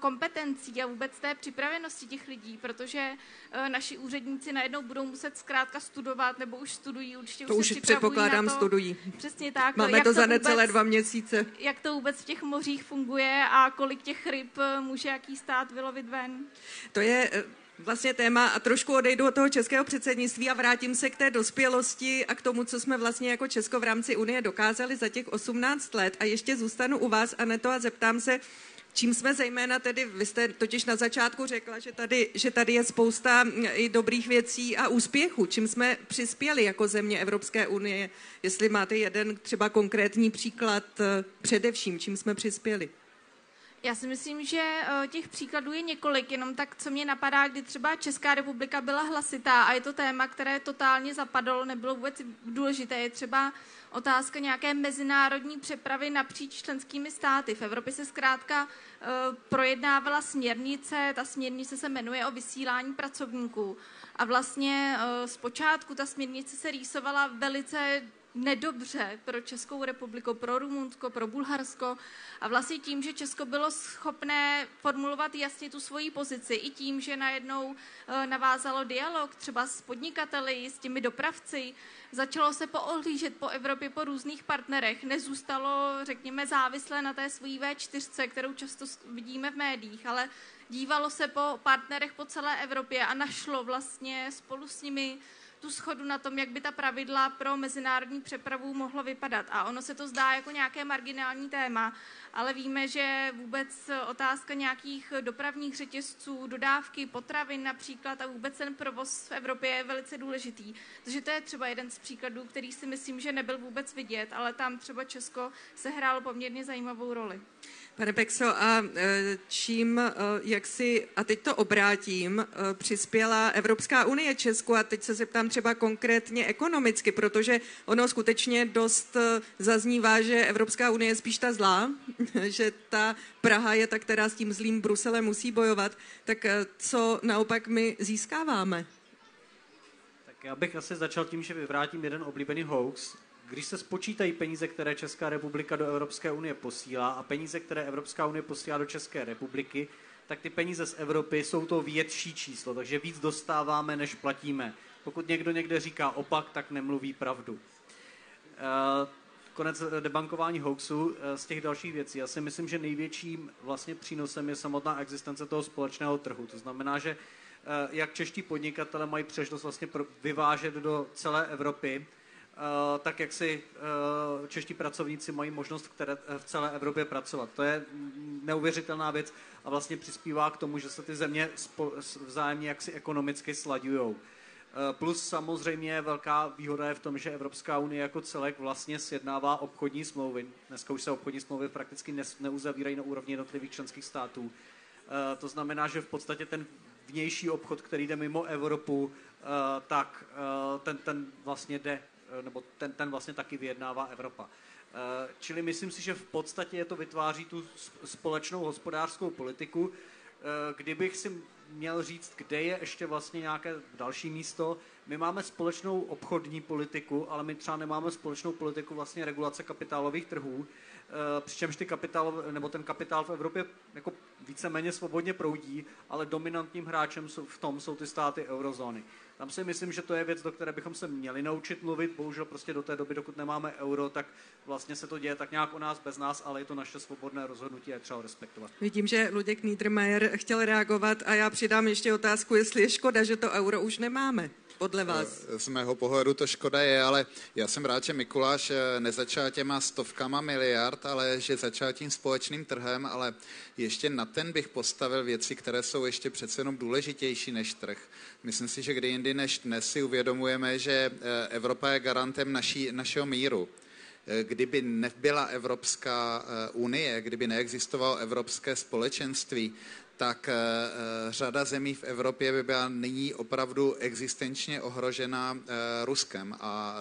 kompetencí a vůbec té připravenosti těch lidí, protože eh, naši úředníci najednou budou muset zkrátka studovat, nebo už studují, určitě to už, už předpokládám, na to, studují. Přesně tak. Máme jak to za vůbec, necelé dva měsíce. Jak to vůbec v těch mořích funguje a kolik těch ryb eh, může jaký stát vylovit ven? To je vlastně téma a trošku odejdu od toho českého předsednictví a vrátím se k té dospělosti a k tomu, co jsme vlastně jako Česko v rámci Unie dokázali za těch 18 let. A ještě zůstanu u vás, Aneto, a zeptám se, Čím jsme zejména tedy, vy jste totiž na začátku řekla, že tady, že tady je spousta mm, i dobrých věcí a úspěchů. Čím jsme přispěli jako země Evropské unie? Jestli máte jeden třeba konkrétní příklad eh, především, čím jsme přispěli? Já si myslím, že eh, těch příkladů je několik, jenom tak, co mě napadá, kdy třeba Česká republika byla hlasitá a je to téma, které totálně zapadlo, nebylo vůbec důležité. Je třeba otázka nějaké mezinárodní přepravy napříč členskými státy. V Evropě se zkrátka uh, projednávala směrnice, ta směrnice se jmenuje o vysílání pracovníků. A vlastně uh, zpočátku ta směrnice se rýsovala velice nedobře pro Českou republiku, pro Rumunsko, pro Bulharsko. A vlastně tím, že Česko bylo schopné formulovat jasně tu svoji pozici i tím, že najednou eh, navázalo dialog třeba s podnikateli, s těmi dopravci, začalo se poohlížet po Evropě po různých partnerech, nezůstalo, řekněme, závislé na té svojí V4, kterou často vidíme v médiích, ale dívalo se po partnerech po celé Evropě a našlo vlastně spolu s nimi tu schodu na tom, jak by ta pravidla pro mezinárodní přepravu mohlo vypadat. A ono se to zdá jako nějaké marginální téma, ale víme, že vůbec otázka nějakých dopravních řetězců, dodávky potravin například a vůbec ten provoz v Evropě je velice důležitý. Takže to je třeba jeden z příkladů, který si myslím, že nebyl vůbec vidět, ale tam třeba Česko sehrálo poměrně zajímavou roli. Pane Pexo, a e, čím, e, jak si, a teď to obrátím, e, přispěla Evropská unie Česku a teď se zeptám třeba konkrétně ekonomicky, protože ono skutečně dost zaznívá, že Evropská unie je spíš ta zlá, že ta Praha je ta, která s tím zlým Bruselem musí bojovat, tak co naopak my získáváme? Tak já bych asi začal tím, že vyvrátím jeden oblíbený hoax, když se spočítají peníze, které Česká republika do Evropské unie posílá a peníze, které Evropská unie posílá do České republiky, tak ty peníze z Evropy jsou to větší číslo, takže víc dostáváme, než platíme. Pokud někdo někde říká opak, tak nemluví pravdu. Eh, konec debankování hoaxu eh, z těch dalších věcí. Já si myslím, že největším vlastně přínosem je samotná existence toho společného trhu. To znamená, že eh, jak čeští podnikatele mají přežnost vlastně vyvážet do celé Evropy, tak jak si čeští pracovníci mají možnost které, v celé Evropě pracovat. To je neuvěřitelná věc a vlastně přispívá k tomu, že se ty země vzájemně jaksi ekonomicky slaďují. Eh, plus samozřejmě velká výhoda je v tom, že Evropská unie jako celek vlastně sjednává obchodní smlouvy. Dneska už se obchodní smlouvy prakticky neuzavírají na úrovni jednotlivých členských států. Eh, to znamená, že v podstatě ten vnější obchod, který jde mimo Evropu, eh, tak ten, ten vlastně jde, nebo ten, ten vlastně taky vyjednává Evropa. Čili myslím si, že v podstatě je to vytváří tu společnou hospodářskou politiku. Kdybych si měl říct, kde je ještě vlastně nějaké další místo. My máme společnou obchodní politiku, ale my třeba nemáme společnou politiku vlastně regulace kapitálových trhů, eh, přičemž ty kapitál, nebo ten kapitál v Evropě jako víceméně svobodně proudí, ale dominantním hráčem v tom jsou ty státy eurozóny. Tam si myslím, že to je věc, do které bychom se měli naučit mluvit. Bohužel prostě do té doby, dokud nemáme euro, tak vlastně se to děje tak nějak o nás bez nás, ale je to naše svobodné rozhodnutí a je třeba respektovat. Vidím, že Luděk Niedermayer chtěl reagovat a já přidám ještě otázku, jestli je škoda, že to euro už nemáme podle vás? Z mého pohledu to škoda je, ale já jsem rád, že Mikuláš eh, nezačal těma stovkama miliard, ale že začal tím společným trhem, ale ještě na ten bych postavil věci, které jsou ještě přece jenom důležitější než trh. Myslím si, že kdy jindy než dnes si uvědomujeme, že eh, Evropa je garantem naší, našeho míru eh, kdyby nebyla Evropská unie, kdyby neexistovalo Evropské společenství, tak eh, eh, řada zemí v Evropě by byla nyní opravdu existenčně ohrožena eh, Ruskem a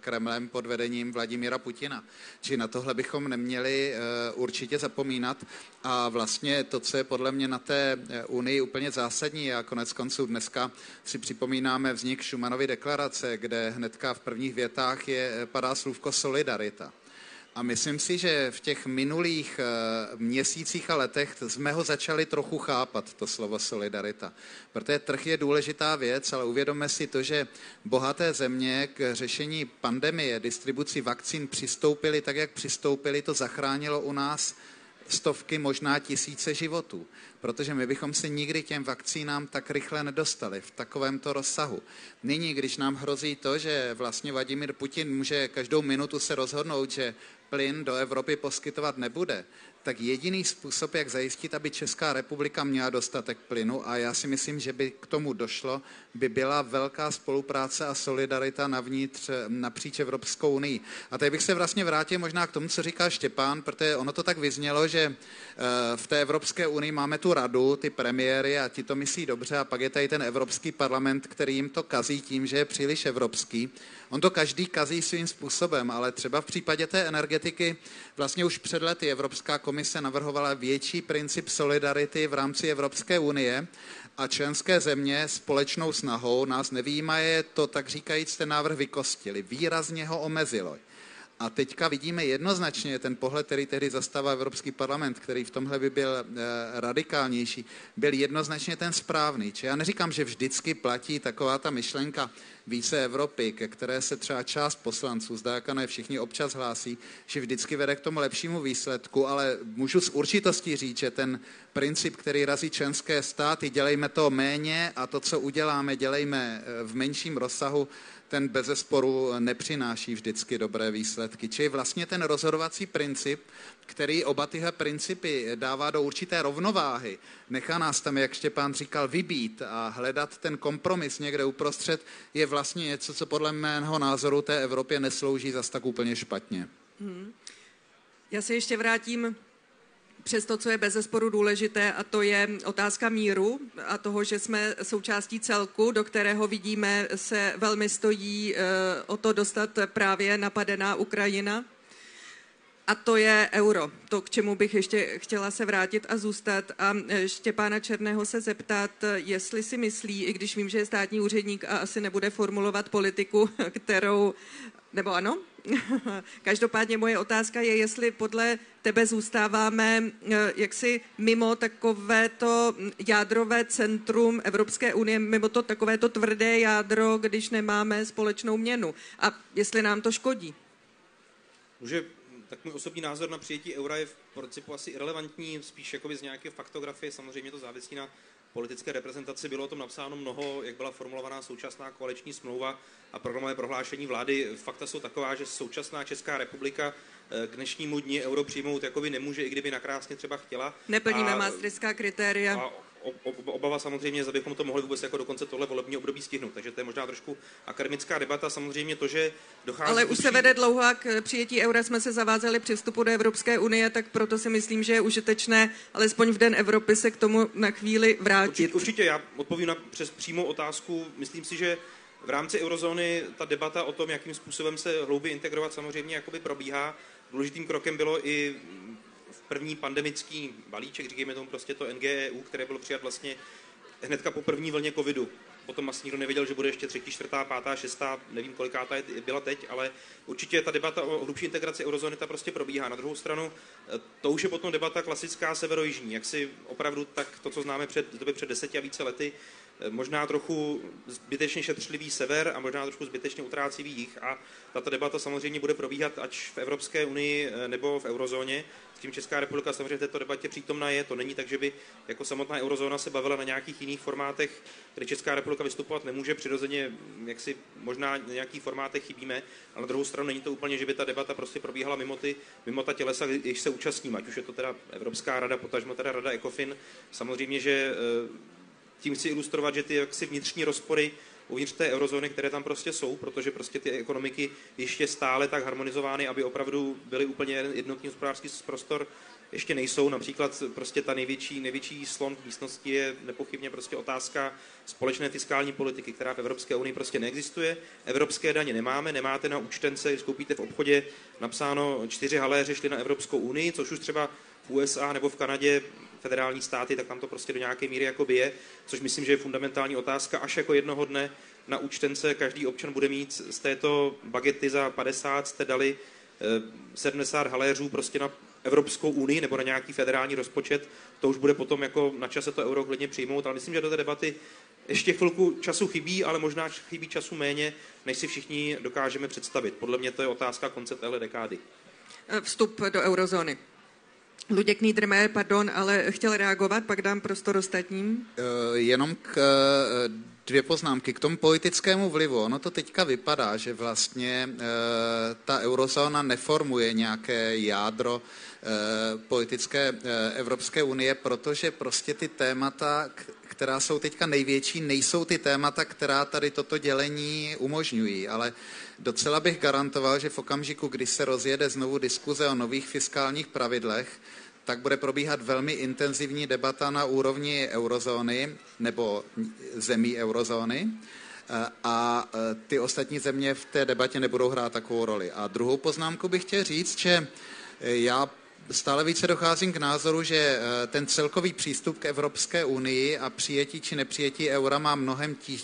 Kremlem pod vedením Vladimíra Putina. Či na tohle bychom neměli určitě zapomínat. A vlastně to, co je podle mě na té unii úplně zásadní, a konec konců dneska si připomínáme vznik Šumanovy deklarace, kde hnedka v prvních větách je, padá slůvko solidarita. A myslím si, že v těch minulých eh, měsících a letech jsme ho začali trochu chápat, to slovo solidarita. Protože trh je důležitá věc, ale uvědomme si to, že bohaté země k řešení pandemie, distribuci vakcín přistoupili tak, jak přistoupili, to zachránilo u nás stovky, možná tisíce životů, protože my bychom se nikdy těm vakcínám tak rychle nedostali v takovémto rozsahu. Nyní, když nám hrozí to, že vlastně Vladimír Putin může každou minutu se rozhodnout, že plyn do Evropy poskytovat nebude, tak jediný způsob, jak zajistit, aby Česká republika měla dostatek plynu, a já si myslím, že by k tomu došlo, by byla velká spolupráce a solidarita navnitř napříč Evropskou unii. A tady bych se vlastně vrátil možná k tomu, co říká Štěpán, protože ono to tak vyznělo, že eh, v té Evropské unii máme tu radu, ty premiéry a ti to myslí dobře a pak je tady ten Evropský parlament, který jim to kazí tím, že je příliš evropský. On to každý kazí svým způsobem, ale třeba v případě té energetiky vlastně už před lety Evropská komise navrhovala větší princip solidarity v rámci Evropské unie a členské země společnou snahou nás nevýjímaje to, tak říkajíc, ten návrh vykostili, výrazně ho omezilo. A teďka vidíme jednoznačně ten pohled, který tehdy zastává Evropský parlament, který v tomhle by byl e, radikálnější, byl jednoznačně ten správný. Či já neříkám, že vždycky platí taková ta myšlenka více Evropy, ke které se třeba část poslanců, zdáleka ne všichni občas hlásí, že vždycky vede k tomu lepšímu výsledku, ale můžu s určitostí říct, že ten princip, který razí členské státy, dělejme to méně a to, co uděláme, dělejme eh, v menším rozsahu, ten bezesporu nepřináší vždycky dobré výsledky. Čili vlastně ten rozhodovací princip, který oba tyhle principy dává do určité rovnováhy, nechá nás tam, jak Štěpán říkal, vybít a hledat ten kompromis někde uprostřed, je vlastně něco, co podle mého názoru té Evropě neslouží zas tak úplně špatně. Hmm. Já se ještě vrátím přes to, co je bez zesporu důležité, a to je otázka míru a toho, že jsme součástí celku, do kterého vidíme se velmi stojí eh, o to dostat právě napadená Ukrajina. A to je euro, to, k čemu bych ještě chtěla se vrátit a zůstat. A eh, Štěpána Černého se zeptat, jestli si myslí, i když vím, že je státní úředník a asi nebude formulovat politiku, kterou, nebo ano? Každopádně moje otázka je, jestli podle tebe zůstáváme eh, jaksi mimo takovéto jádrové centrum Evropské unie, mimo to takovéto tvrdé jádro, když nemáme společnou měnu. A jestli nám to škodí? Může, tak můj osobní názor na přijetí eura je v principu asi irrelevantní, spíš jakoby z nějaké faktografie, samozřejmě to závisí na politické reprezentaci bylo o tom napsáno mnoho, jak byla formulovaná současná koaliční smlouva a programové prohlášení vlády. Fakta jsou taková, že současná Česká republika eh, k dnešnímu dni euro přijmout jakoby nemůže, i kdyby nakrásně třeba chtěla. Neplníme a, maastrichtská kritéria. A obava samozřejmě, abychom to mohli vůbec jako do konce tohle volebního období stihnout. Takže to je možná trošku akademická debata. Samozřejmě to, že dochází... Ale už se vede dlouho a k přijetí eura jsme se zavázali při vstupu do Evropské unie, tak proto si myslím, že je užitečné alespoň v Den Evropy se k tomu na chvíli vrátit. Určitě, určitě já odpovím na přes přímou otázku. Myslím si, že v rámci eurozóny ta debata o tom, jakým způsobem se hloubě integrovat, samozřejmě jakoby probíhá. Důležitým krokem bylo i první pandemický balíček, říkejme tomu prostě to NGEU, které bylo přijat vlastně hnedka po první vlně covidu. Potom asi nikdo nevěděl, že bude ještě třetí, čtvrtá, pátá, šestá, nevím, koliká ta byla teď, ale určitě ta debata o hlubší integraci eurozóny ta prostě probíhá. Na druhou stranu, eh, to už je potom debata klasická severojižní, jak si opravdu tak to, co známe před, době před deseti a více lety, možná trochu zbytečně šetřlivý sever a možná trošku zbytečně utrácivý jich a tato debata samozřejmě bude probíhat ať v Evropské unii eh, nebo v eurozóně tím Česká republika samozřejmě v této debatě přítomná je. To není tak, že by jako samotná eurozóna se bavila na nějakých jiných formátech, kde Česká republika vystupovat nemůže. Přirozeně, jak si možná na nějakých formátech chybíme, ale na druhou stranu není to úplně, že by ta debata prostě probíhala mimo, ty, mimo ta tělesa, když se účastní, ať už je to teda Evropská rada, potažmo teda rada ECOFIN. Samozřejmě, že eh, tím chci ilustrovat, že ty jaksi vnitřní rozpory uvnitř té eurozóny, které tam prostě jsou, protože prostě ty ekonomiky ještě stále tak harmonizovány, aby opravdu byly úplně jednotný hospodářský prostor, ještě nejsou. Například prostě ta největší, největší slon v místnosti je nepochybně prostě otázka společné fiskální politiky, která v Evropské unii prostě neexistuje. Evropské daně nemáme, nemáte na účtence, když koupíte v obchodě napsáno čtyři haléře šli na Evropskou unii, což už třeba v USA nebo v Kanadě federální státy, tak tam to prostě do nějaké míry jako je, což myslím, že je fundamentální otázka. Až jako jednoho dne na účtence každý občan bude mít z této bagety za 50 jste dali 70 eh, haléřů prostě na Evropskou unii nebo na nějaký federální rozpočet, to už bude potom jako na čase to euro klidně přijmout, ale myslím, že do té debaty ještě chvilku času chybí, ale možná chybí času méně, než si všichni dokážeme představit. Podle mě to je otázka konce téhle dekády. Eh, vstup do eurozóny. Luděk Niedermayer, pardon, ale chtěl reagovat, pak dám prostor ostatním. Uh, jenom k uh, dvě poznámky. K tomu politickému vlivu. Ono to teďka vypadá, že vlastně uh, ta eurozóna neformuje nějaké jádro politické Evropské unie, protože prostě ty témata, která jsou teďka největší, nejsou ty témata, která tady toto dělení umožňují, ale docela bych garantoval, že v okamžiku, kdy se rozjede znovu diskuze o nových fiskálních pravidlech, tak bude probíhat velmi intenzivní debata na úrovni eurozóny nebo zemí eurozóny a ty ostatní země v té debatě nebudou hrát takovou roli. A druhou poznámku bych chtěl říct, že já stále více docházím k názoru, že eh, ten celkový přístup k Evropské unii a přijetí či nepřijetí eura má mnohem tí,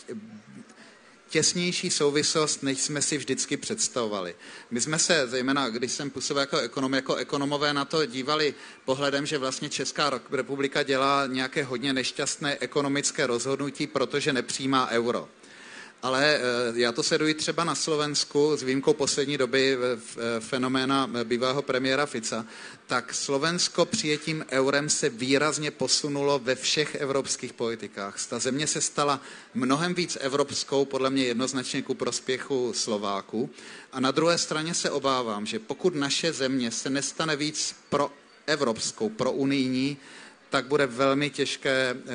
těsnější souvislost, než jsme si vždycky představovali. My jsme se, zejména když jsem působil jako ekonom, jako ekonomové na to dívali pohledem, že vlastně Česká republika dělá nějaké hodně nešťastné ekonomické rozhodnutí, protože nepřijímá euro ale eh, já to sleduji třeba na Slovensku, s výjimkou poslední doby eh, eh, fenoména bývalého premiéra Fica, tak Slovensko přijetím eurem se výrazně posunulo ve všech evropských politikách. Ta země se stala mnohem víc evropskou, podle mě jednoznačně ku prospěchu Slováku. A na druhé straně se obávám, že pokud naše země se nestane víc pro evropskou, pro unijní, tak bude velmi těžké eh,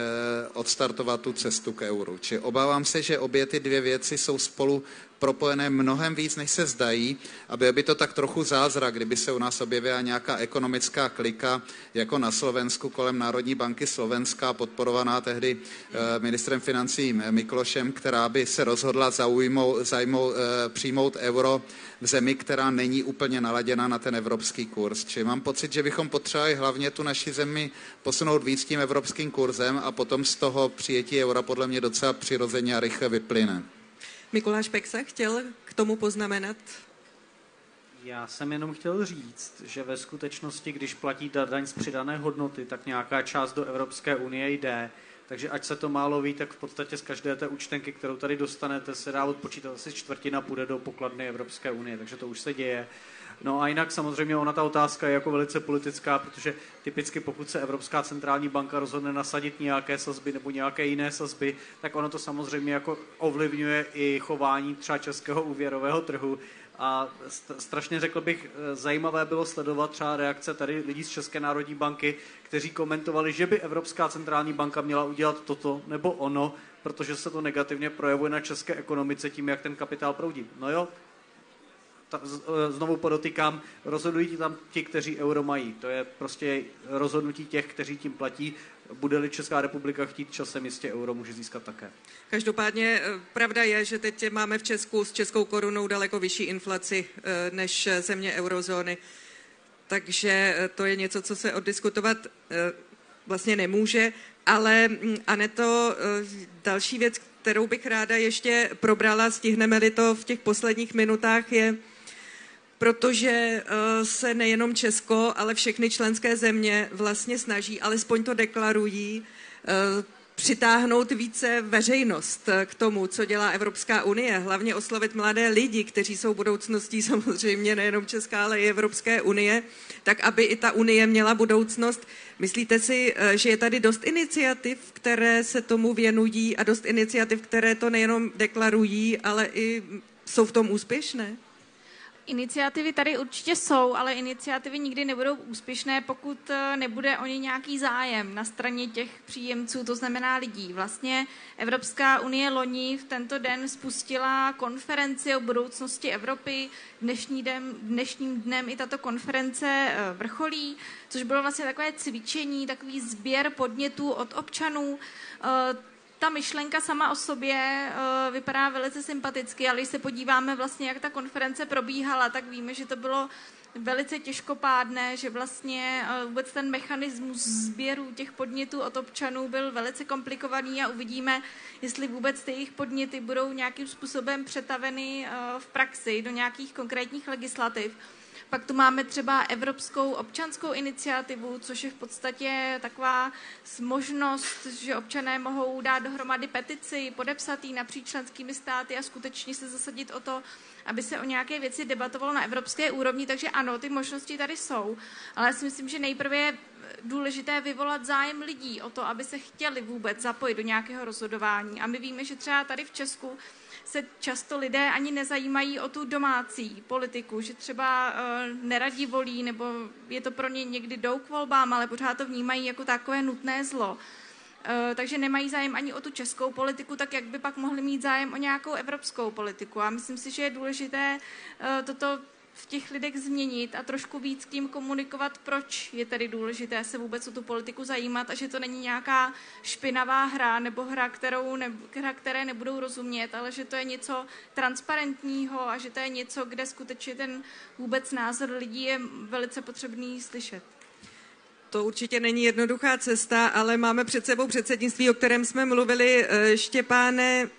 odstartovat tu cestu k euru. Či obávám se, že obě ty dvě věci jsou spolu propojené mnohem víc, než se zdají, aby by to tak trochu zázrak, kdyby se u nás objevila nějaká ekonomická klika, jako na Slovensku kolem Národní banky Slovenska, podporovaná tehdy eh, ministrem financí Miklošem, která by se rozhodla zaujmout, zajmout, eh, přijmout euro v zemi, která není úplně naladěna na ten evropský kurz. Čili mám pocit, že bychom potřebovali hlavně tu naši zemi posunout víc tím evropským kurzem a potom z toho přijetí eura podle mě docela přirozeně a rychle vyplyne. Mikuláš Peksa chtěl k tomu poznamenat? Já jsem jenom chtěl říct, že ve skutečnosti, když platí daň z přidané hodnoty, tak nějaká část do Evropské unie jde. Takže ať se to málo ví, tak v podstatě z každé té účtenky, kterou tady dostanete, se dá odpočítat asi čtvrtina půjde do pokladny Evropské unie, takže to už se děje. No a jinak samozřejmě ona ta otázka je jako velice politická, protože typicky pokud se Evropská centrální banka rozhodne nasadit nějaké sazby nebo nějaké jiné sazby, tak ono to samozřejmě jako ovlivňuje i chování třeba českého úvěrového trhu. A strašně řekl bych, eh, zajímavé bylo sledovat třeba reakce tady lidí z České národní banky, kteří komentovali, že by Evropská centrální banka měla udělat toto nebo ono, protože se to negativně projevuje na české ekonomice tím, jak ten kapitál proudí. No jo, eh, znovu podotýkám, rozhodují tam ti, kteří euro mají. To je prostě rozhodnutí těch, kteří tím platí. Bude-li Česká republika chtít časem, jistě euro může získat také. Každopádně eh, pravda je, že teď máme v Česku s českou korunou daleko vyšší inflaci eh, než země eurozóny. Takže to je něco, co se oddiskutovat vlastně nemůže. Ale mm, Aneto, další věc, kterou bych ráda ještě probrala, stihneme-li to v těch posledních minutách, je, protože eh, se nejenom Česko, ale všechny členské země vlastně snaží, alespoň to deklarují, eh, přitáhnout více veřejnost k tomu, co dělá Evropská unie, hlavně oslovit mladé lidi, kteří jsou budoucností samozřejmě nejenom Česká, ale i Evropské unie, tak aby i ta unie měla budoucnost. Myslíte si, eh, že je tady dost iniciativ, které se tomu věnují a dost iniciativ, které to nejenom deklarují, ale i jsou v tom úspěšné? Iniciativy tady určitě jsou, ale iniciativy nikdy nebudou úspěšné, pokud eh, nebude o ně nějaký zájem na straně těch příjemců, to znamená lidí. Vlastně Evropská unie loni v tento den spustila konferenci o budoucnosti Evropy. Dnešní den, dnešním dnem i tato konference eh, vrcholí, což bylo vlastně takové cvičení, takový sběr podnětů od občanů eh, ta myšlenka sama o sobě uh, vypadá velice sympaticky, ale když se podíváme vlastně, jak ta konference probíhala, tak víme, že to bylo velice těžkopádné, že vlastně uh, vůbec ten mechanismus sběru těch podnětů od občanů byl velice komplikovaný a uvidíme, jestli vůbec ty jejich podněty budou nějakým způsobem přetaveny uh, v praxi do nějakých konkrétních legislativ. Pak tu máme třeba Evropskou občanskou iniciativu, což je v podstatě taková možnost, že občané mohou dát dohromady petici, podepsat ji napříč členskými státy a skutečně se zasadit o to, aby se o nějaké věci debatovalo na evropské úrovni. Takže ano, ty možnosti tady jsou, ale já si myslím, že nejprve je důležité vyvolat zájem lidí o to, aby se chtěli vůbec zapojit do nějakého rozhodování. A my víme, že třeba tady v Česku se často lidé ani nezajímají o tu domácí politiku, že třeba uh, neradí volí, nebo je to pro ně někdy jdou k volbám, ale pořád to vnímají jako takové nutné zlo. Uh, takže nemají zájem ani o tu českou politiku, tak jak by pak mohli mít zájem o nějakou evropskou politiku. A myslím si, že je důležité uh, toto v těch lidech změnit a trošku víc k tím komunikovat, proč je tedy důležité se vůbec o tu politiku zajímat a že to není nějaká špinavá hra nebo hra, kterou ne, hra, které nebudou rozumět, ale že to je něco transparentního a že to je něco, kde skutečně ten vůbec názor lidí je velice potřebný slyšet. To určitě není jednoduchá cesta, ale máme před sebou předsednictví, o kterém jsme mluvili. Eh, Štěpáne,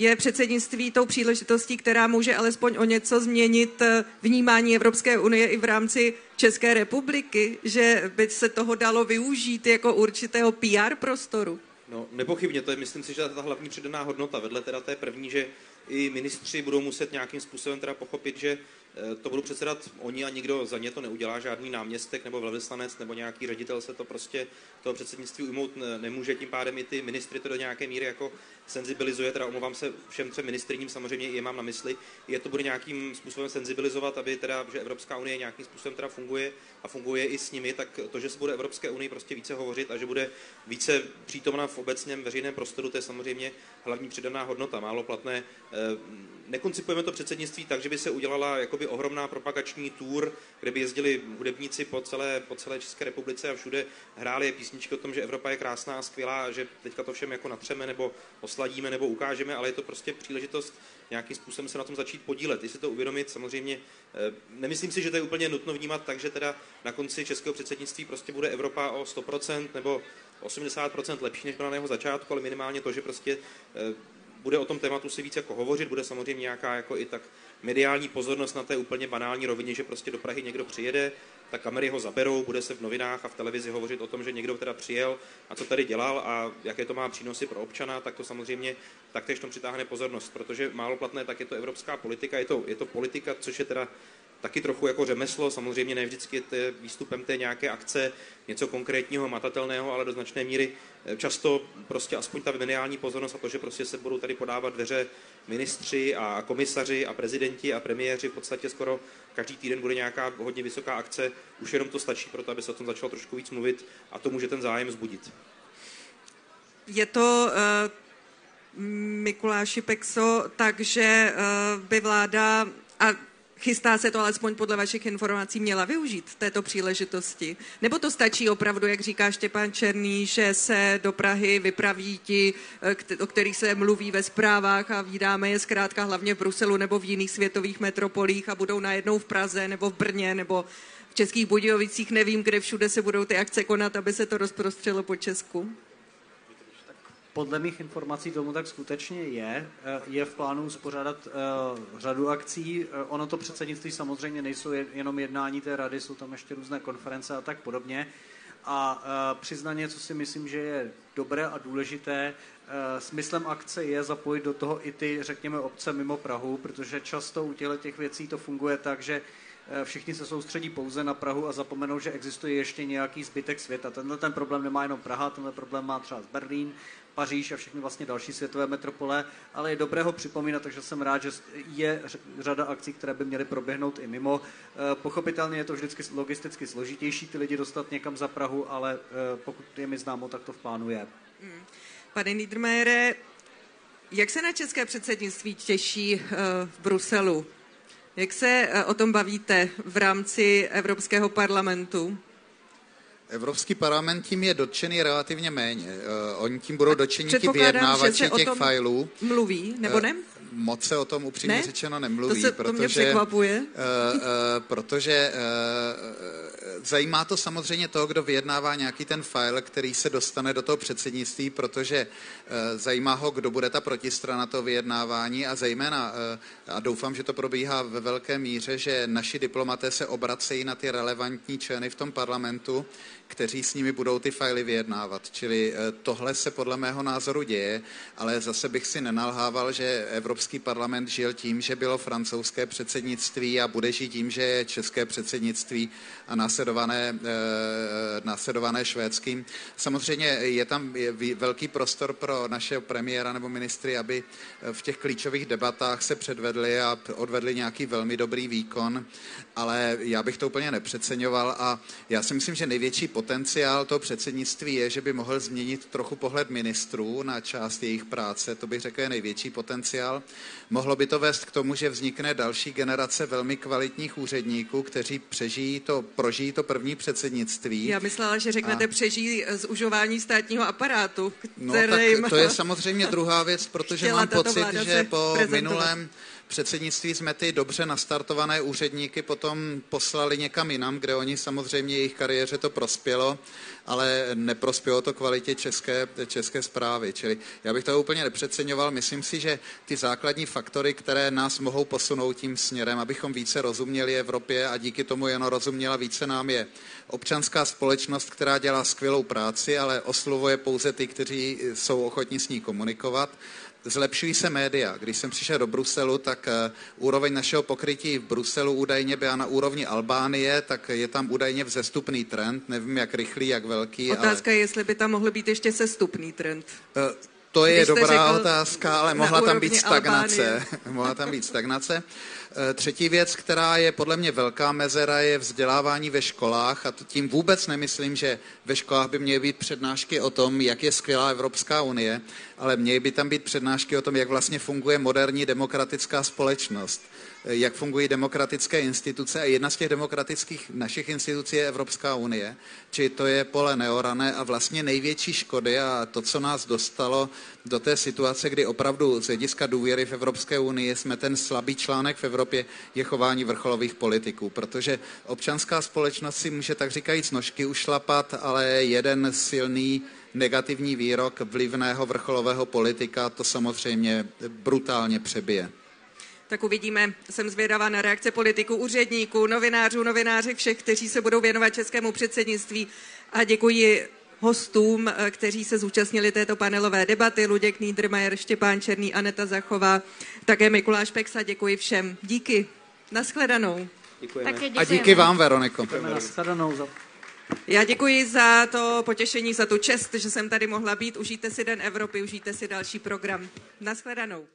je předsednictví tou příležitostí, která může alespoň o něco změnit eh, vnímání Evropské unie i v rámci České republiky, že by se toho dalo využít jako určitého PR prostoru? No, nepochybně, to je, myslím si, že ta hlavní přidaná hodnota, vedle teda té první, že i ministři budou muset nějakým způsobem teda pochopit, že Eh, to budou předsedat oni a nikdo za ně to neudělá, žádný náměstek nebo velvyslanec nebo nějaký ředitel se to prostě toho předsednictví ujmout nemůže, tím pádem i ty ministry to do nějaké míry jako senzibilizuje, teda omlouvám se všem třem ministrním, samozřejmě i je mám na mysli, je to bude nějakým způsobem senzibilizovat, aby teda, že Evropská unie nějakým způsobem teda funguje a funguje i s nimi, tak to, že se bude Evropské unii prostě více hovořit a že bude více přítomna v obecném veřejném prostoru, to je samozřejmě hlavní přidaná hodnota, málo platné. Eh, nekoncipujeme to předsednictví tak, že by se udělala jakoby ohromná propagační tour, kde by jezdili hudebníci po celé, po celé České republice a všude hráli písničky o tom, že Evropa je krásná a skvělá, že teďka to všem jako natřeme nebo osladíme nebo ukážeme, ale je to prostě příležitost nějakým způsobem se na tom začít podílet. Jestli to uvědomit, samozřejmě eh, nemyslím si, že to je úplně nutno vnímat tak, že teda na konci českého předsednictví prostě bude Evropa o 100% nebo 80% lepší než byla na jeho začátku, ale minimálně to, že prostě eh, bude o tom tématu si víc jako hovořit, bude samozřejmě nějaká jako i tak mediální pozornost na té úplně banální rovině, že prostě do Prahy někdo přijede, tak kamery ho zaberou, bude se v novinách a v televizi hovořit o tom, že někdo teda přijel a co tady dělal a jaké to má přínosy pro občana, tak to samozřejmě taktéž tom přitáhne pozornost, protože málo platné, tak je to evropská politika, je to, je to politika, což je teda taky trochu jako řemeslo, samozřejmě ne vždycky je výstupem té nějaké akce něco konkrétního, matatelného, ale do značné míry eh, často prostě aspoň ta mediální pozornost a to, že prostě se budou tady podávat dveře ministři a komisaři a prezidenti a premiéři, v podstatě skoro každý týden bude nějaká hodně vysoká akce, už jenom to stačí pro to, aby se o tom začalo trošku víc mluvit a to může ten zájem zbudit. Je to uh, Mikuláši Pexo, takže uh, by vláda, a chystá se to alespoň podle vašich informací, měla využít této příležitosti? Nebo to stačí opravdu, jak říká Štěpán Černý, že se do Prahy vypraví ti, eh, o kterých se mluví ve zprávách a vydáme je zkrátka hlavně v Bruselu nebo v jiných světových metropolích a budou najednou v Praze nebo v Brně nebo v Českých Budějovicích, nevím, kde všude se budou ty akce konat, aby se to rozprostřelo po Česku? Podle mých informací tomu tak skutečně je. Eh, je v plánu uspořádat uh, řadu akcí. Uh, ono to předsednictví samozřejmě nejsou jenom jednání té rady, jsou tam ještě různé konference a tak podobně. A přiznaně, co si myslím, že je dobré a důležité, smyslem akce je zapojit do toho i ty, řekněme, obce mimo Prahu, protože často u těchto těch věcí to funguje tak, že všichni se soustředí pouze na Prahu a zapomenou, že existuje ještě nějaký zbytek světa. Tenhle ten problém nemá jenom Praha, tenhle problém má třeba Berlín, Paříž a všechny vlastně další světové metropole, ale je dobré ho připomínat, takže jsem rád, že je řada akcí, které by měly proběhnout i mimo. Eh, pochopitelně je to vždycky logisticky složitější ty lidi dostat někam za Prahu, ale eh, pokud je mi známo, tak to v plánu je. Hmm. Pane Niedermayere, jak se na české předsednictví těší eh, v Bruselu? Jak se o tom bavíte v rámci Evropského parlamentu? Evropský parlament tím je dotčený relativně méně. Uh, oni tím budou dotčeni ti vyjednávači těch fajlů. Mluví, nebo eh, ne? Moc se o tom upřímně ne? řečeno nemluví. To, se, protože, to mě překvapuje. Uh, uh, protože uh, zajímá to samozřejmě toho, kdo vyjednává nějaký ten file, který se dostane do toho předsednictví, protože uh, zajímá ho, kdo bude ta protistrana toho vyjednávání a zejména, uh, a doufám, že to probíhá ve velké míře, že naši diplomaté se obracejí na ty relevantní členy v tom parlamentu, kteří s nimi budou ty fajly vyjednávat. Čili eh, tohle se podle mého názoru děje, ale zase bych si nenalhával, že Evropský parlament žil tím, že bylo francouzské předsednictví a bude žít tím, že je české předsednictví a následované, eh, následované švédským. Samozřejmě je tam velký prostor pro naše premiéra nebo ministry, aby eh, v těch klíčových debatách se předvedli a odvedli nějaký velmi dobrý výkon, ale já bych to úplně nepřeceňoval a já si myslím, že největší potenciál toho předsednictví je, že by mohl změnit trochu pohled ministrů na část jejich práce. To bych řekl je největší potenciál. Mohlo by to vést k tomu, že vznikne další generace velmi kvalitních úředníků, kteří přežijí to, prožijí to první předsednictví. Já myslela, že řeknete a... přežijí zužování státního aparátu. No tak to je samozřejmě druhá věc, protože mám pocit, že po minulém předsednictví jsme ty dobře nastartované úředníky potom poslali někam jinam, kde oni samozřejmě jejich kariéře to prospělo, ale neprospělo to kvalitě české, české zprávy. Čili já bych to úplně nepřeceňoval. Myslím si, že ty základní faktory, které nás mohou posunout tím směrem, abychom více rozuměli Evropě a díky tomu jen rozuměla více nám je občanská společnost, která dělá skvělou práci, ale oslovuje pouze ty, kteří jsou ochotní s ní komunikovat zlepšují se média. Když jsem přišel do Bruselu, tak uh, úroveň našeho pokrytí v Bruselu údajně byla na úrovni Albánie, tak je tam údajně vzestupný trend. Nevím, jak rychlý, jak velký. Otázka ale... je, jestli by tam mohl být ještě sestupný trend. Uh, to je dobrá otázka, ale mohla tam být stagnace. mohla tam být stagnace. Eh, třetí věc, která je podle mě velká mezera, je vzdělávání ve školách a tím vůbec nemyslím, že ve školách by měly být přednášky o tom, jak je skvělá Evropská unie, ale měly by tam být přednášky o tom, jak vlastně funguje moderní demokratická společnost jak fungují demokratické instituce a jedna z těch demokratických našich institucí je Evropská unie, či to je pole neorané a vlastně největší škody a to, co nás dostalo do té situace, kdy opravdu z hlediska důvěry v Evropské unii jsme ten slabý článek v Evropě, je chování vrcholových politiků, protože občanská společnost si může tak říkajíc nožky ušlapat, ale jeden silný negativní výrok vlivného vrcholového politika to samozřejmě brutálně přebije tak uvidíme. Jsem zvědavá na reakce politiků, úředníků, novinářů, novináři, všech, kteří se budou věnovat českému předsednictví. A děkuji hostům, eh, kteří se zúčastnili této panelové debaty. Luděk Niedermayer, Štěpán Černý, Aneta Zachová, také Mikuláš Peksa. Děkuji všem. Díky. Naschledanou. Děkujeme. Taky A díky vám, Veroniko. Za Já děkuji za to potěšení, za tu čest, že jsem tady mohla být. Užijte si Den Evropy, užijte si další program. Naschledanou.